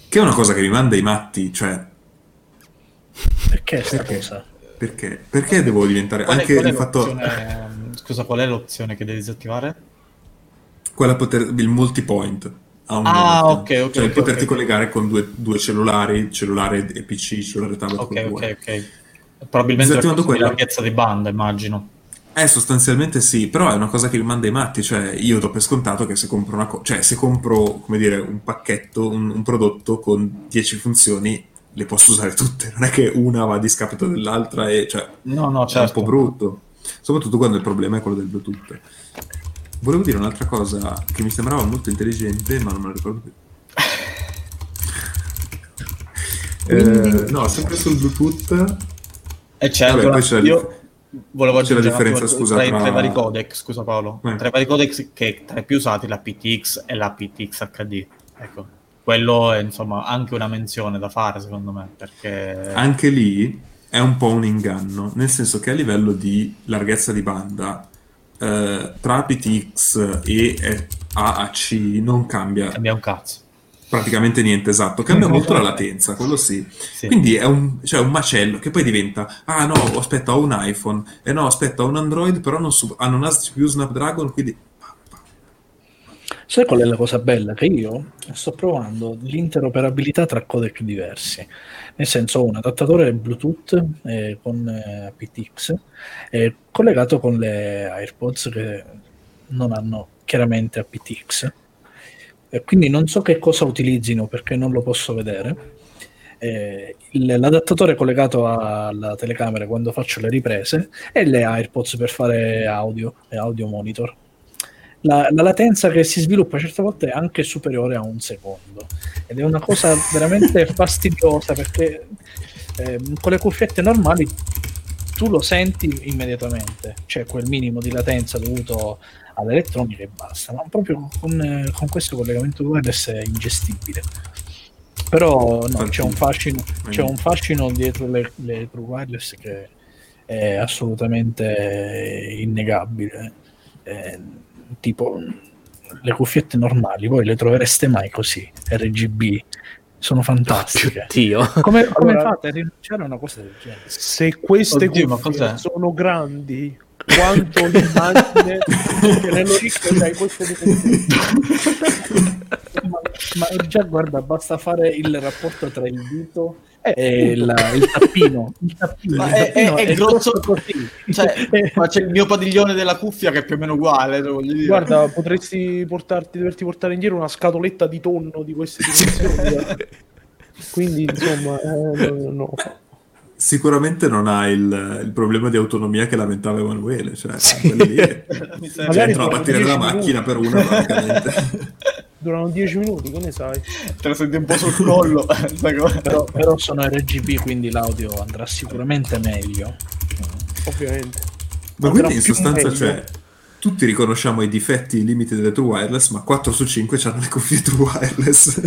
Che è una cosa che mi manda i matti, cioè, Perché sta Perché? cosa? perché? Perché devo diventare Qual è- anche qual è il fatto l'opzione- Scusa, qual è l'opzione che devi disattivare? quella poter, il multipoint. a un Ah, Note. ok, ok, Cioè ok, poterti ok. collegare con due, due cellulari, cellulare e PC, cellulare tablet Ok, ok, ok. Probabilmente di quello. larghezza di banda, immagino. Eh, sostanzialmente sì, però è una cosa che mi manda i matti, cioè io do per scontato che se compro una co- cioè se compro, come dire, un pacchetto, un, un prodotto con 10 funzioni, le posso usare tutte, non è che una va a discapito dell'altra e cioè No, no, è certo. un po' brutto, soprattutto quando il problema è quello del Bluetooth. Volevo dire un'altra cosa che mi sembrava molto intelligente, ma non me la ricordo più. Eh, no, sempre sul Bluetooth E c'è Vabbè, anche una- poi c'è io volevo c'è la differenza, attimo scusa, tra, i- tra- i vari codec, scusa Paolo, Eh. tra i vari codec che tra i più usati la PTX e la PTX HD. Ecco, quello è insomma anche una menzione da fare secondo me, perché anche lì è un po' un inganno, nel senso che a livello di larghezza di banda eh, tra PTX e AAC non cambia cambia un cazzo. Praticamente niente, esatto, cambia molto la latenza, quello sì. Sì. Quindi è un, cioè, un macello che poi diventa, ah no, aspetta, ho un iPhone, e no, aspetta, ho un Android, però non, su- ah, non ha più Snapdragon, quindi... Sai qual è la cosa bella? Che io sto provando l'interoperabilità tra codec diversi. Nel senso, ho un adattatore Bluetooth eh, con eh, PTX eh, collegato con le AirPods che non hanno chiaramente aptX. E quindi non so che cosa utilizzino perché non lo posso vedere. Eh, l'adattatore collegato alla telecamera quando faccio le riprese e le AirPods per fare audio e audio monitor. La, la latenza che si sviluppa certe volte è anche superiore a un secondo. Ed è una cosa veramente fastidiosa perché ehm, con le cuffiette normali tu lo senti immediatamente. C'è quel minimo di latenza dovuto all'elettronica e basta ma proprio con, eh, con questo collegamento wireless è ingestibile. Però no, c'è un fascino c'è un fascino dietro le, le true wireless che è assolutamente innegabile. Eh, tipo le cuffiette normali voi le trovereste mai così RGB sono fantastiche. Dio. come, come Allora- fate a rinunciare a una cosa del genere? Se queste Oddio, cos'è? sono grandi quanto l'immagine che nell'orecchio c'hai questo ma, ma già guarda basta fare il rapporto tra il dito e il, il tappino il tappino, Ma il è- tappino è- è grosso- così Cioè, ma c'è il mio padiglione della cuffia che è più o meno uguale. Guarda, potresti portarti, doverti portare indietro una scatoletta di tonno di queste dimensioni. eh. Quindi, insomma, eh, no, no. Sicuramente non ha il, il problema di autonomia che lamentava Emanuele, cioè quelli lì, cioè, Mi sembra- Magari entra la sono batteria della 10 macchina per una praticamente. durano 10 minuti, che ne sai? te la senti un po' sul collo. però, però sono RGB quindi l'audio andrà sicuramente meglio Ovviamente. Ma Andrà quindi in sostanza, meglio. cioè, tutti riconosciamo i difetti e i limiti delle true wireless, ma 4 su 5 hanno le cuffie true wireless.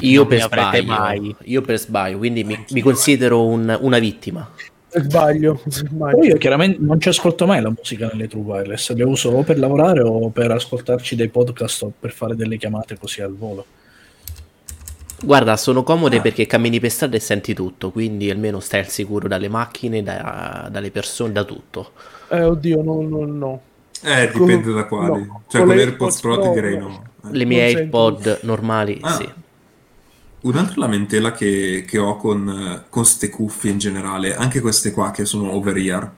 Io Non per sbaglio. mai. Io per sbaglio, quindi mi, mi considero un- una vittima. Sbaglio, Però sbaglio. io chiaramente non ci ascolto mai la musica nelle true wireless, le uso o per lavorare o per ascoltarci dei podcast o per fare delle chiamate così al volo. Guarda, sono comode perché cammini per strada e senti tutto, quindi almeno stai al sicuro dalle macchine, da- dalle persone, da tutto. Eh, oddio, no, no, no. Eh, dipende da quali. No, cioè, con con le AirPods Pro Pro, direi no. Eh. Le mie. AirPod normali, Ah. sì. Un'altra lamentela che, che ho con, eh, con ste cuffie in generale, anche queste qua che sono over ear.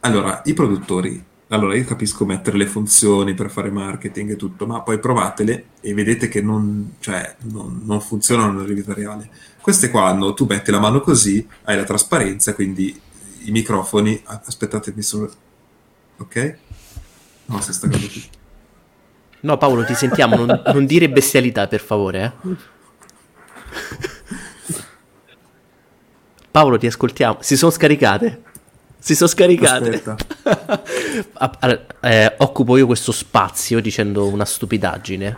Allora, i produttori, allora io capisco mettere le funzioni per fare marketing e tutto, ma poi provatele e vedete che non, cioè, non, non funzionano nella vita reale. Queste qua hanno, tu metti la mano così, hai la trasparenza, quindi i microfoni, aspettate, mi sono... Ok? No, si sta cadendo tutto. No, Paolo, ti sentiamo, non, non dire bestialità, per favore. eh. Paolo, ti ascoltiamo. Si sono scaricate. Si sono scaricate. Allora, eh, occupo io questo spazio dicendo una stupidaggine.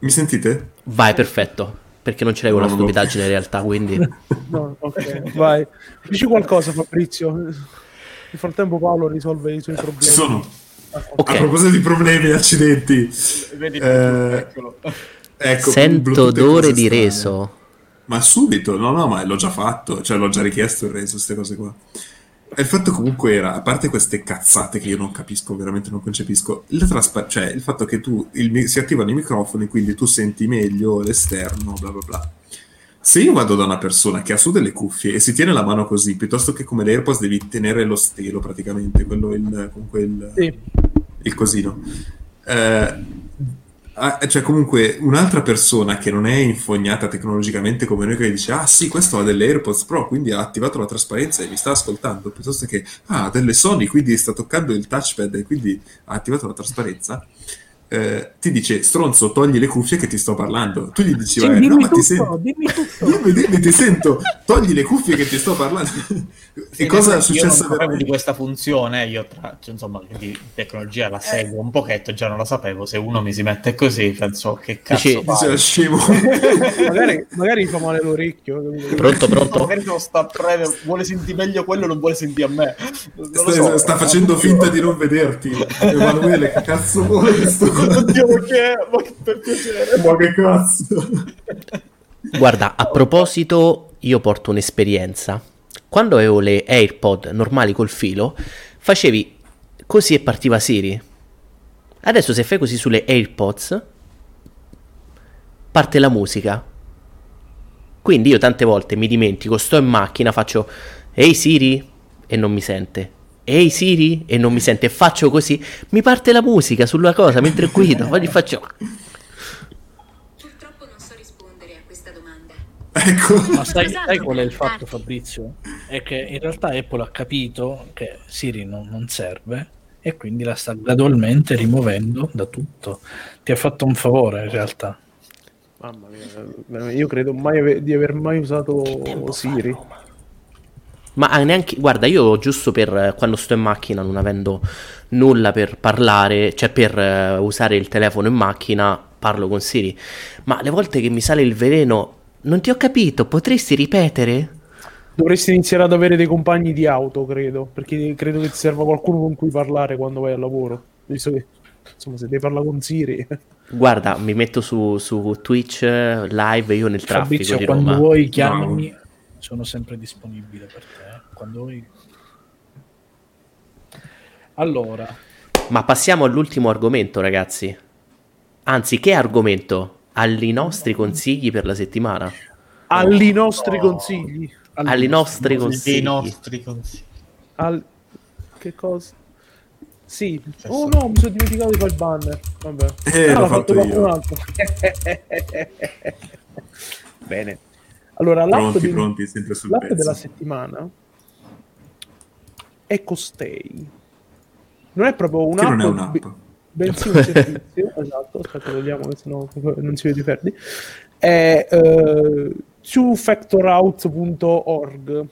Mi sentite? Vai, perfetto. Perché non ce l'hai con No, una no. stupidaggine in realtà, quindi... No, ok, vai. Dici qualcosa, Fabrizio. Nel frattempo Paolo risolve i suoi problemi. Ci sono. Ok. A proposito di problemi, accidenti. Vedi, Eh. Ecco, Sento e odore di strane. reso. Ma subito, no, no, ma l'ho già fatto, cioè l'ho già richiesto il reso, queste cose qua. E il fatto comunque era, a parte queste cazzate che io non capisco, veramente non concepisco, il, traspa- cioè, il fatto che tu il mi- si attivano i microfoni, quindi tu senti meglio l'esterno, bla bla bla. Se io vado da una persona che ha su delle cuffie e si tiene la mano così, piuttosto che come l'AirPods devi tenere lo stelo praticamente, quello il, con quel, Sì. il cosino. Eh, cioè comunque un'altra persona che non è infognata tecnologicamente come noi che dice ah sì questo ha delle AirPods Pro quindi ha attivato la trasparenza e mi sta ascoltando piuttosto che ah ha delle Sony quindi sta toccando il touchpad e quindi ha attivato la trasparenza eh, ti dice stronzo togli le cuffie che ti sto parlando tu gli dici "Eh, no dimmi ma ti tutto, sento dimmi tutto. dimmi, dimmi, ti sento togli le cuffie che ti sto parlando e cosa è realtà Io non successo sapevo di veramente? questa funzione, io tra, cioè, insomma, di tecnologia la seguo un pochetto, già non la sapevo, se uno mi si mette così penso che cazzo? Dice, scemo magari, magari fa male l'orecchio. Pronto, pronto? Magari non sta breve, vuole sentire meglio quello, non vuole sentire a me. Lo sta, so. sta facendo finta di non vederti Emanuele che cazzo vuole questo Oddio, ma che ma che per piacere. ma che cazzo Guarda, a proposito, io porto un'esperienza. Quando avevo le AirPod normali col filo, facevi così e partiva Siri. Adesso se fai così sulle AirPods, parte la musica. Quindi io tante volte mi dimentico, sto in macchina, faccio Ehi Siri e non mi sente. Ehi Siri e non mi sente. Faccio così, mi parte la musica sulla cosa mentre guido. Poi gli faccio Purtroppo non so rispondere a questa domanda. ecco Ma sai, sai qual è il fatto, Fabrizio? È che in realtà Apple ha capito che Siri non, non serve e quindi la sta gradualmente rimuovendo da tutto. Ti ha fatto un favore in realtà. Mamma mia, io credo mai ave- di aver mai usato Siri. Ma ah, neanche, guarda, io giusto per quando sto in macchina, non avendo nulla per parlare, cioè per eh, usare il telefono in macchina, parlo con Siri. Ma le volte che mi sale il veleno, non ti ho capito, potresti ripetere? Dovresti iniziare ad avere dei compagni di auto, credo, perché credo che ti serva qualcuno con cui parlare quando vai al lavoro. Visto che, insomma, se devi parlare con Siri... Guarda, mi metto su, su Twitch eh, live io nel traffico Fabrizio, di quando Roma. vuoi chiamami, sono sempre disponibile per te. eh. Quando vuoi. Allora, Ma passiamo all'ultimo argomento, ragazzi. Anzi, che argomento? Agli nostri consigli per la settimana. Agli nostri consigli. Agli nostri Dei consigli. nostri consigli. Al... Che cosa? Sì. Cioè, Oh no, mi sono dimenticato di fare il banner. Vabbè. Eh, Ah, l'ho l'ha fatto qualcun io. altro. Bene. Allora, pronti di- pronti sempre sul l'app pezzo della settimana è Costay. Non è proprio che non è un'app, un'app be- bensì un servizio. esatto, aspetta, togliamo che sennò non si vede perdi. È eh, twofactorout.org,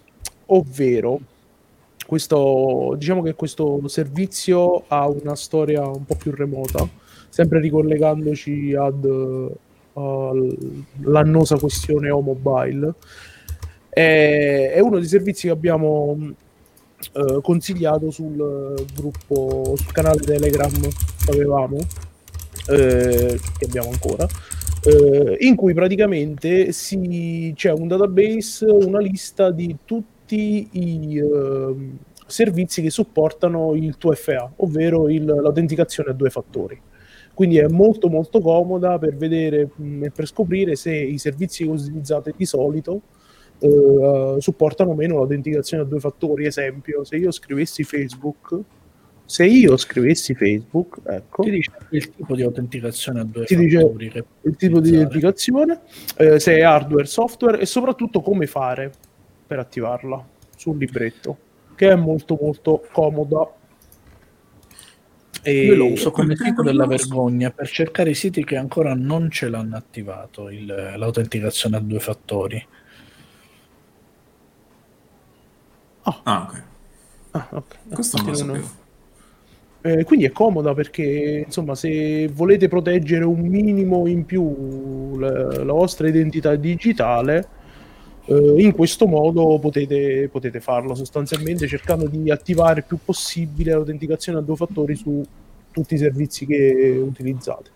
ovvero questo, diciamo che questo servizio ha una storia un po' più remota, sempre ricollegandoci ad eh, all'annosa questione o mobile. È, è uno dei servizi che abbiamo eh, consigliato sul eh, gruppo, sul canale Telegram che avevamo, eh, che abbiamo ancora, eh, in cui praticamente si, c'è un database, una lista di tutti i ehm, servizi che supportano il 2FA, ovvero il- l'autenticazione a due fattori. Quindi è molto molto comoda per vedere mh, e per scoprire se i servizi che utilizzate di solito eh, supportano o meno l'autenticazione a due fattori. Esempio, se io scrivessi Facebook, se io scrivessi Facebook, ecco, ti dice il tipo di autenticazione a due Ti dice fattori che il tipo di identificazione, eh, se è hardware, software e soprattutto come fare per attivarla sul libretto, che è molto molto comoda. E Io lo uso come sito della vergogna per cercare i siti che ancora non ce l'hanno attivato il- l'autenticazione a due fattori. ah ok Ah, ok. questo non lo sapevo Eh, quindi è comoda perché insomma se volete proteggere un minimo in più la, la vostra identità digitale eh, in questo modo potete, potete farlo sostanzialmente cercando di attivare il più possibile l'autenticazione a due fattori su tutti i servizi che utilizzate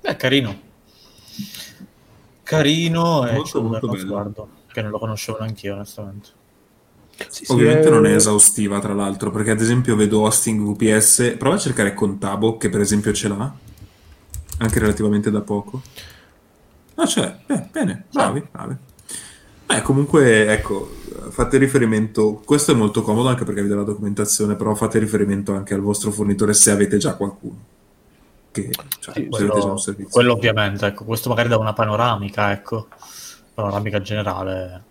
È carino. Carino e Molto, molto bello. sguardo, che non lo conoscevo neanche io, onestamente. Sì, sì, Ovviamente eh, non è esaustiva, tra l'altro, perché ad esempio vedo hosting VPS. Prova a cercare Contabo, che per esempio ce l'ha, anche relativamente da poco. Ah, c'è. Eh, bene, bravi, bravi. Beh, comunque, ecco, fate riferimento. Questo è molto comodo anche perché vi dà la documentazione, però fate riferimento anche al vostro fornitore se avete già qualcuno. Che, cioè, avete già Quello, un servizio. quello ovviamente, ecco, questo magari da una panoramica, ecco, panoramica generale.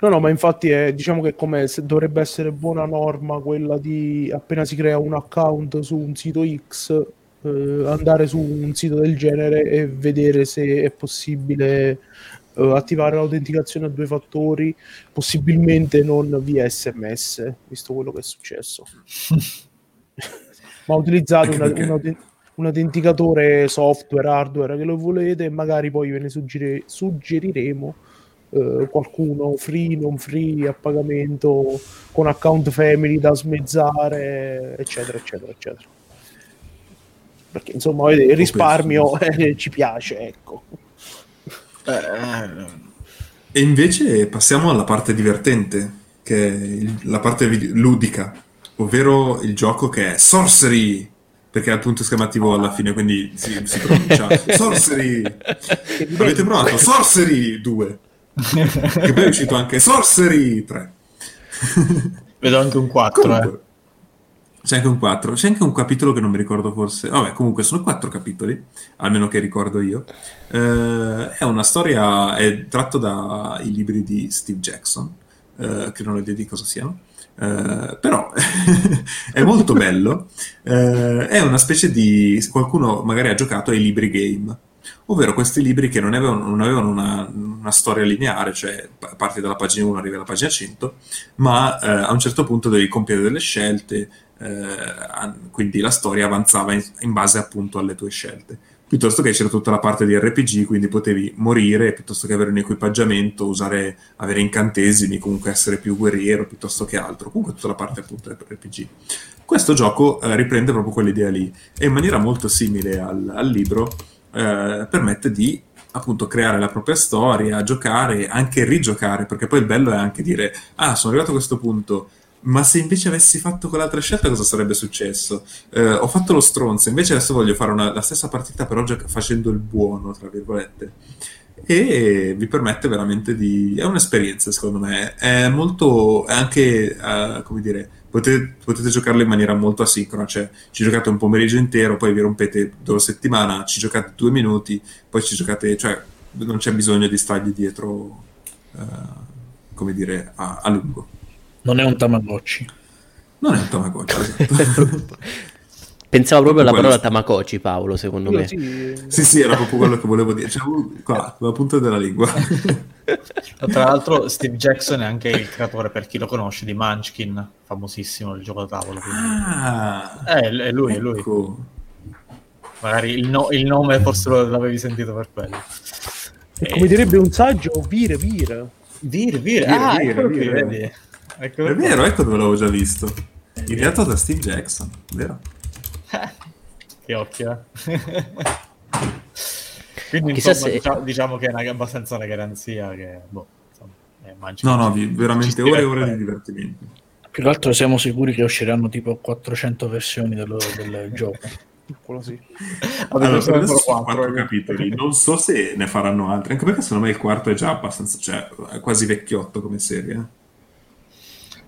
No, no, ma infatti è, diciamo che come se dovrebbe essere buona norma quella di appena si crea un account su un sito X, eh, andare su un sito del genere e vedere se è possibile eh, attivare l'autenticazione a due fattori, possibilmente non via SMS, visto quello che è successo. ma utilizzate una- perché- un, auten- un autenticatore software, hardware che lo volete e magari poi ve ne suggeri- suggeriremo eh, qualcuno free, non free, a pagamento, con account family da smezzare, eccetera, eccetera, eccetera. Perché insomma il risparmio eh, ci piace, ecco. E invece passiamo alla parte divertente, che è il- la parte ludica, ovvero il gioco che è Sorcery, perché ha il punto esclamativo alla fine, quindi si, si pronuncia Sorcery. Avete provato Sorcery 2, che poi è uscito anche Sorcery 3. Vedo anche un 4, eh. C'è anche un 4, c'è anche un capitolo che non mi ricordo forse. Vabbè, comunque sono quattro capitoli, almeno che ricordo io. Eh, è una storia, è tratto dai libri di Steve Jackson, eh, che non ho idea di cosa siano. Eh, però è molto bello. Eh, è una specie di. Qualcuno magari ha giocato ai libri game, ovvero questi libri che non avevano, non avevano una, una storia lineare, cioè pa- parti dalla pagina 1 arrivi alla pagina 100, ma eh, a un certo punto devi compiere delle scelte, eh, quindi la storia avanzava in, in base appunto alle tue scelte. Piuttosto che c'era tutta la parte di RPG, quindi potevi morire piuttosto che avere un equipaggiamento, usare, avere incantesimi, comunque essere più guerriero piuttosto che altro. Comunque tutta la parte appunto del RPG. Questo gioco eh, riprende proprio quell'idea lì e in maniera molto simile al, al libro eh, permette di appunto creare la propria storia, giocare, anche rigiocare, perché poi il bello è anche dire ah sono arrivato a questo punto, ma se invece avessi fatto quell'altra scelta cosa sarebbe successo? Eh, ho fatto lo stronzo, invece adesso voglio fare una- la stessa partita però gioc- facendo il buono, tra virgolette. E vi permette veramente di... è un'esperienza secondo me, è molto, è anche, eh, come dire, potete, potete giocarlo in maniera molto asincrona, cioè ci giocate un pomeriggio intero, poi vi rompete due settimana, ci giocate due minuti, poi ci giocate, cioè non c'è bisogno di stargli dietro, eh, come dire, a, a lungo. Non è un Tamagotchi. Non è un Tamagotchi. esatto. Pensavo proprio alla Quello- parola Tamagotchi, Paolo, secondo Io me. sì, sì, sì, era proprio quello che volevo dire. Cioè, qua, la punta della lingua. Tra l'altro Steve Jackson è anche il creatore, per chi lo conosce, di Munchkin, famosissimo il gioco da tavolo. quindi- ah, Eh, è lui, è lui. ecco. Magari il, no- il nome forse lo- l'avevi sentito per quello. e come direbbe un saggio, vire, vire. Vir, vir, Vir, ah, vir, eccolo qui, vir. vedi? Eccolo È vero, ecco dove l'avevo già visto. Ideato da Steve Jackson, vero? Che occhio, eh. Quindi Chissà insomma, se- diciamo, diciamo che è una- abbastanza una garanzia che, boh, insomma, eh, No, no, vi- veramente ore e ore di divertimento. Più che altro siamo sicuri che usciranno tipo 400 versioni dello- del gioco. Quello sì. Allora, adesso ancora sono quattro, quattro eh. capitoli, non so se ne faranno altri, anche perché secondo me il quarto è già abbastanza, cioè è quasi vecchiotto come serie.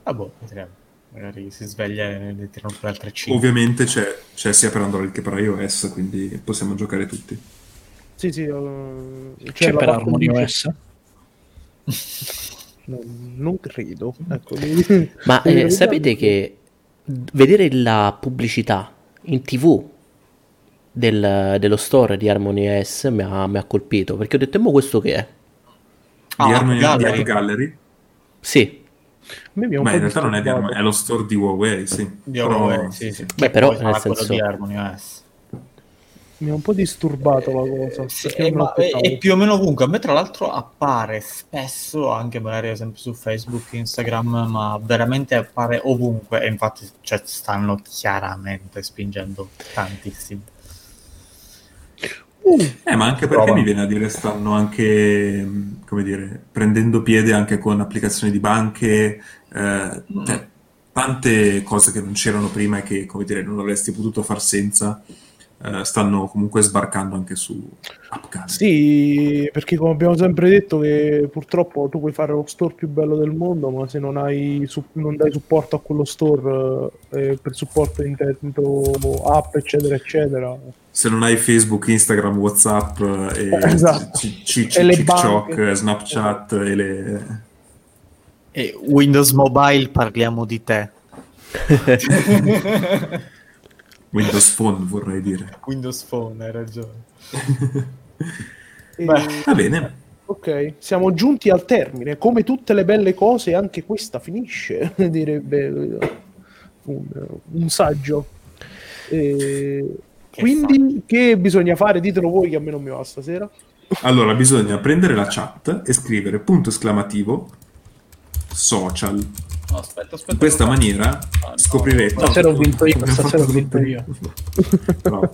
Ah, boh, vedremo. Magari si sveglia e ne tirano fuori altre 5. Ovviamente c'è, c'è sia per Android che per iOS, quindi possiamo giocare tutti. Sì, sì. eh, C'è la per Harmony OS? Non, non credo. Ecco, Ma eh, sapete che vedere la pubblicità in tv del- dello store di Harmony OS mi ha, mi ha colpito perché ho detto, ma questo che è? Ah, di Harmony Gallery. Gallery, Sì, Ma in realtà non è di. Harmony, è lo store di Huawei, sì. Di Però- Huawei, sì, sì. Beh, però, Poi sarà nel quello senso- di Harmony OS. Mi ha un po' disturbato la cosa. Eh, ma è, l'aspettavo. è più o meno ovunque. A me, tra l'altro, appare spesso anche magari ad esempio su Facebook, Instagram, ma veramente appare ovunque. E infatti, cioè, stanno chiaramente spingendo tantissimo. Eh, ma anche perché Prova. mi viene a dire stanno anche, come dire, prendendo piede anche con applicazioni di banche, eh, cioè, tante cose che non c'erano prima e che, come dire, non avresti potuto far senza, eh, stanno comunque sbarcando anche su AppCard. Sì, perché come abbiamo sempre detto che purtroppo tu puoi fare lo store più bello del mondo, ma se non hai su- non dai supporto a quello store eh, per supporto intento app, eccetera, eccetera. Se non hai Facebook, Instagram, Whatsapp eh, e Esatto. E TikTok. Snapchat e le... E Windows Mobile parliamo di te. Windows Phone vorrei dire. Windows Phone, hai ragione. E- Beh. Va bene. Ok, siamo giunti al termine. Come tutte le belle cose, anche questa finisce, direbbe un, un saggio. E Che quindi, che bisogna fare? Ditelo voi che a me non mi va stasera. Allora, bisogna prendere la chat e scrivere punto esclamativo social. No, aspetta, aspetta. In questa maniera Ah, no. scoprirete. Stasera ho vinto io, stasera ho vinto io. Bravo.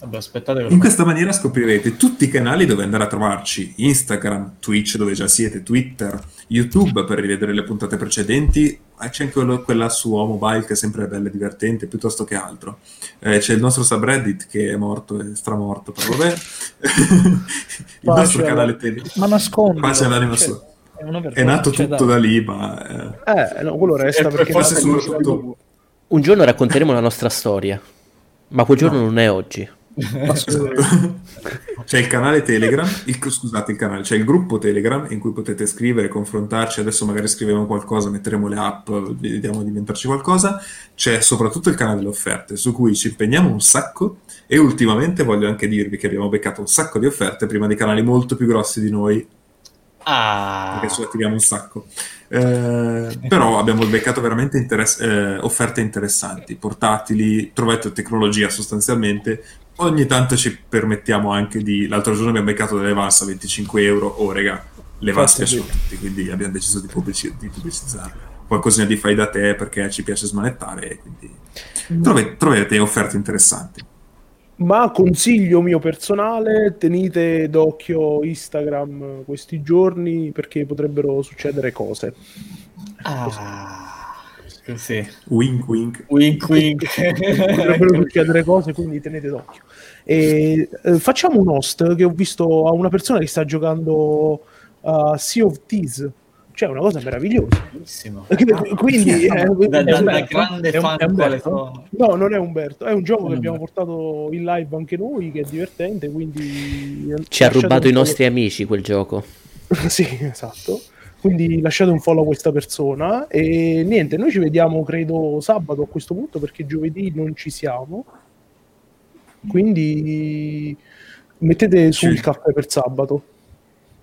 Vabbè, aspettate In questa maniera scoprirete tutti i canali dove andare a trovarci: Instagram, Twitch, dove già siete, Twitter, YouTube per rivedere le puntate precedenti. Eh, C'è anche quella su mobile che è sempre bella e divertente, piuttosto che altro. Eh, c'è il nostro subreddit che è morto e stramorto, però vabbè. il nostro canale tele. Ma nascondi. Pace all'anima sua. È, una È vergogna, nato cioè, tutto dai. da lì, ma eh, Eh, no, quello resta perché forse soprattutto Un giorno racconteremo la nostra storia, ma quel giorno non è oggi. c'è il canale Telegram, il- scusate il canale, c'è il gruppo Telegram in cui potete scrivere, confrontarci, adesso magari scriviamo qualcosa, metteremo le app, vediamo di inventarci qualcosa, c'è soprattutto il canale delle offerte su cui ci impegniamo un sacco. E ultimamente voglio anche dirvi che abbiamo beccato un sacco di offerte prima di canali molto più grossi di noi Ah, perché ci attiriamo un sacco. Eh, però abbiamo beccato veramente interess- eh, offerte interessanti, portatili, trovate tecnologia sostanzialmente. Ogni tanto ci permettiamo anche di. L'altro giorno abbiamo beccato delle VAS a 25 euro. Oh, raga, le VAS piacciono a tutti, quindi abbiamo deciso di, pubblici- di pubblicizzarle. Qualcosina di fai da te perché ci piace smanettare, e quindi trove- troverete offerte interessanti. Ma consiglio mio personale, tenete d'occhio Instagram questi giorni perché potrebbero succedere cose. ah, sì. Wink wink. Wink wink. Potrebbero succedere cose, quindi tenete d'occhio. E, eh, facciamo un host che ho visto a una persona che sta giocando a Sea of Thieves. Cioè, una cosa meravigliosa. Bellissimo. Quindi, eh, Da, da- da Umberto? grande È fan è Umberto? No, non è Umberto, è un gioco Non che abbiamo Umberto. portato in live anche noi, che è divertente, quindi... Ci ha rubato i nostri amici quel gioco. sì, esatto. Quindi lasciate un follow a questa persona e niente, noi ci vediamo credo sabato a questo punto perché giovedì non ci siamo. Quindi mettete su Sì. il caffè per sabato.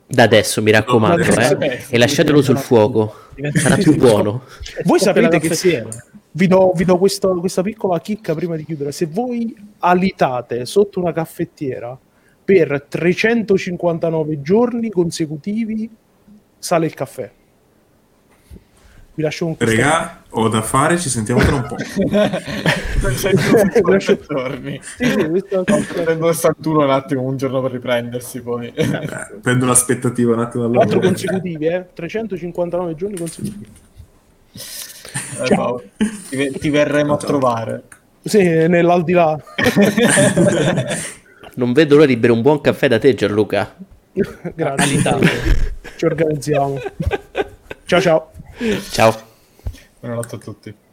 Da adesso, mi raccomando, eh. E lasciatelo sul fuoco. Sarà più buono. Voi sapete che vi do, vi do questo- questa piccola chicca prima di chiudere. Se voi alitate sotto una caffettiera per 359 giorni consecutivi, sale il caffè. Vi lascio un Regà, ho da fare, ci sentiamo tra un po'. Giorni. Sì, sì, Prendo 61 un attimo, un giorno per riprendersi poi. Eh, prendo l'aspettativa un attimo al Quattro lavoro. consecutivi, eh? 359 giorni consecutivi. Eh, Paolo, ti, ti verremo a trovare. Sì, nell'aldilà. Non vedo l'ora di bere un buon caffè da te, Gianluca. Grazie. Ci organizziamo. Ciao ciao. Ciao. Buonanotte a tutti.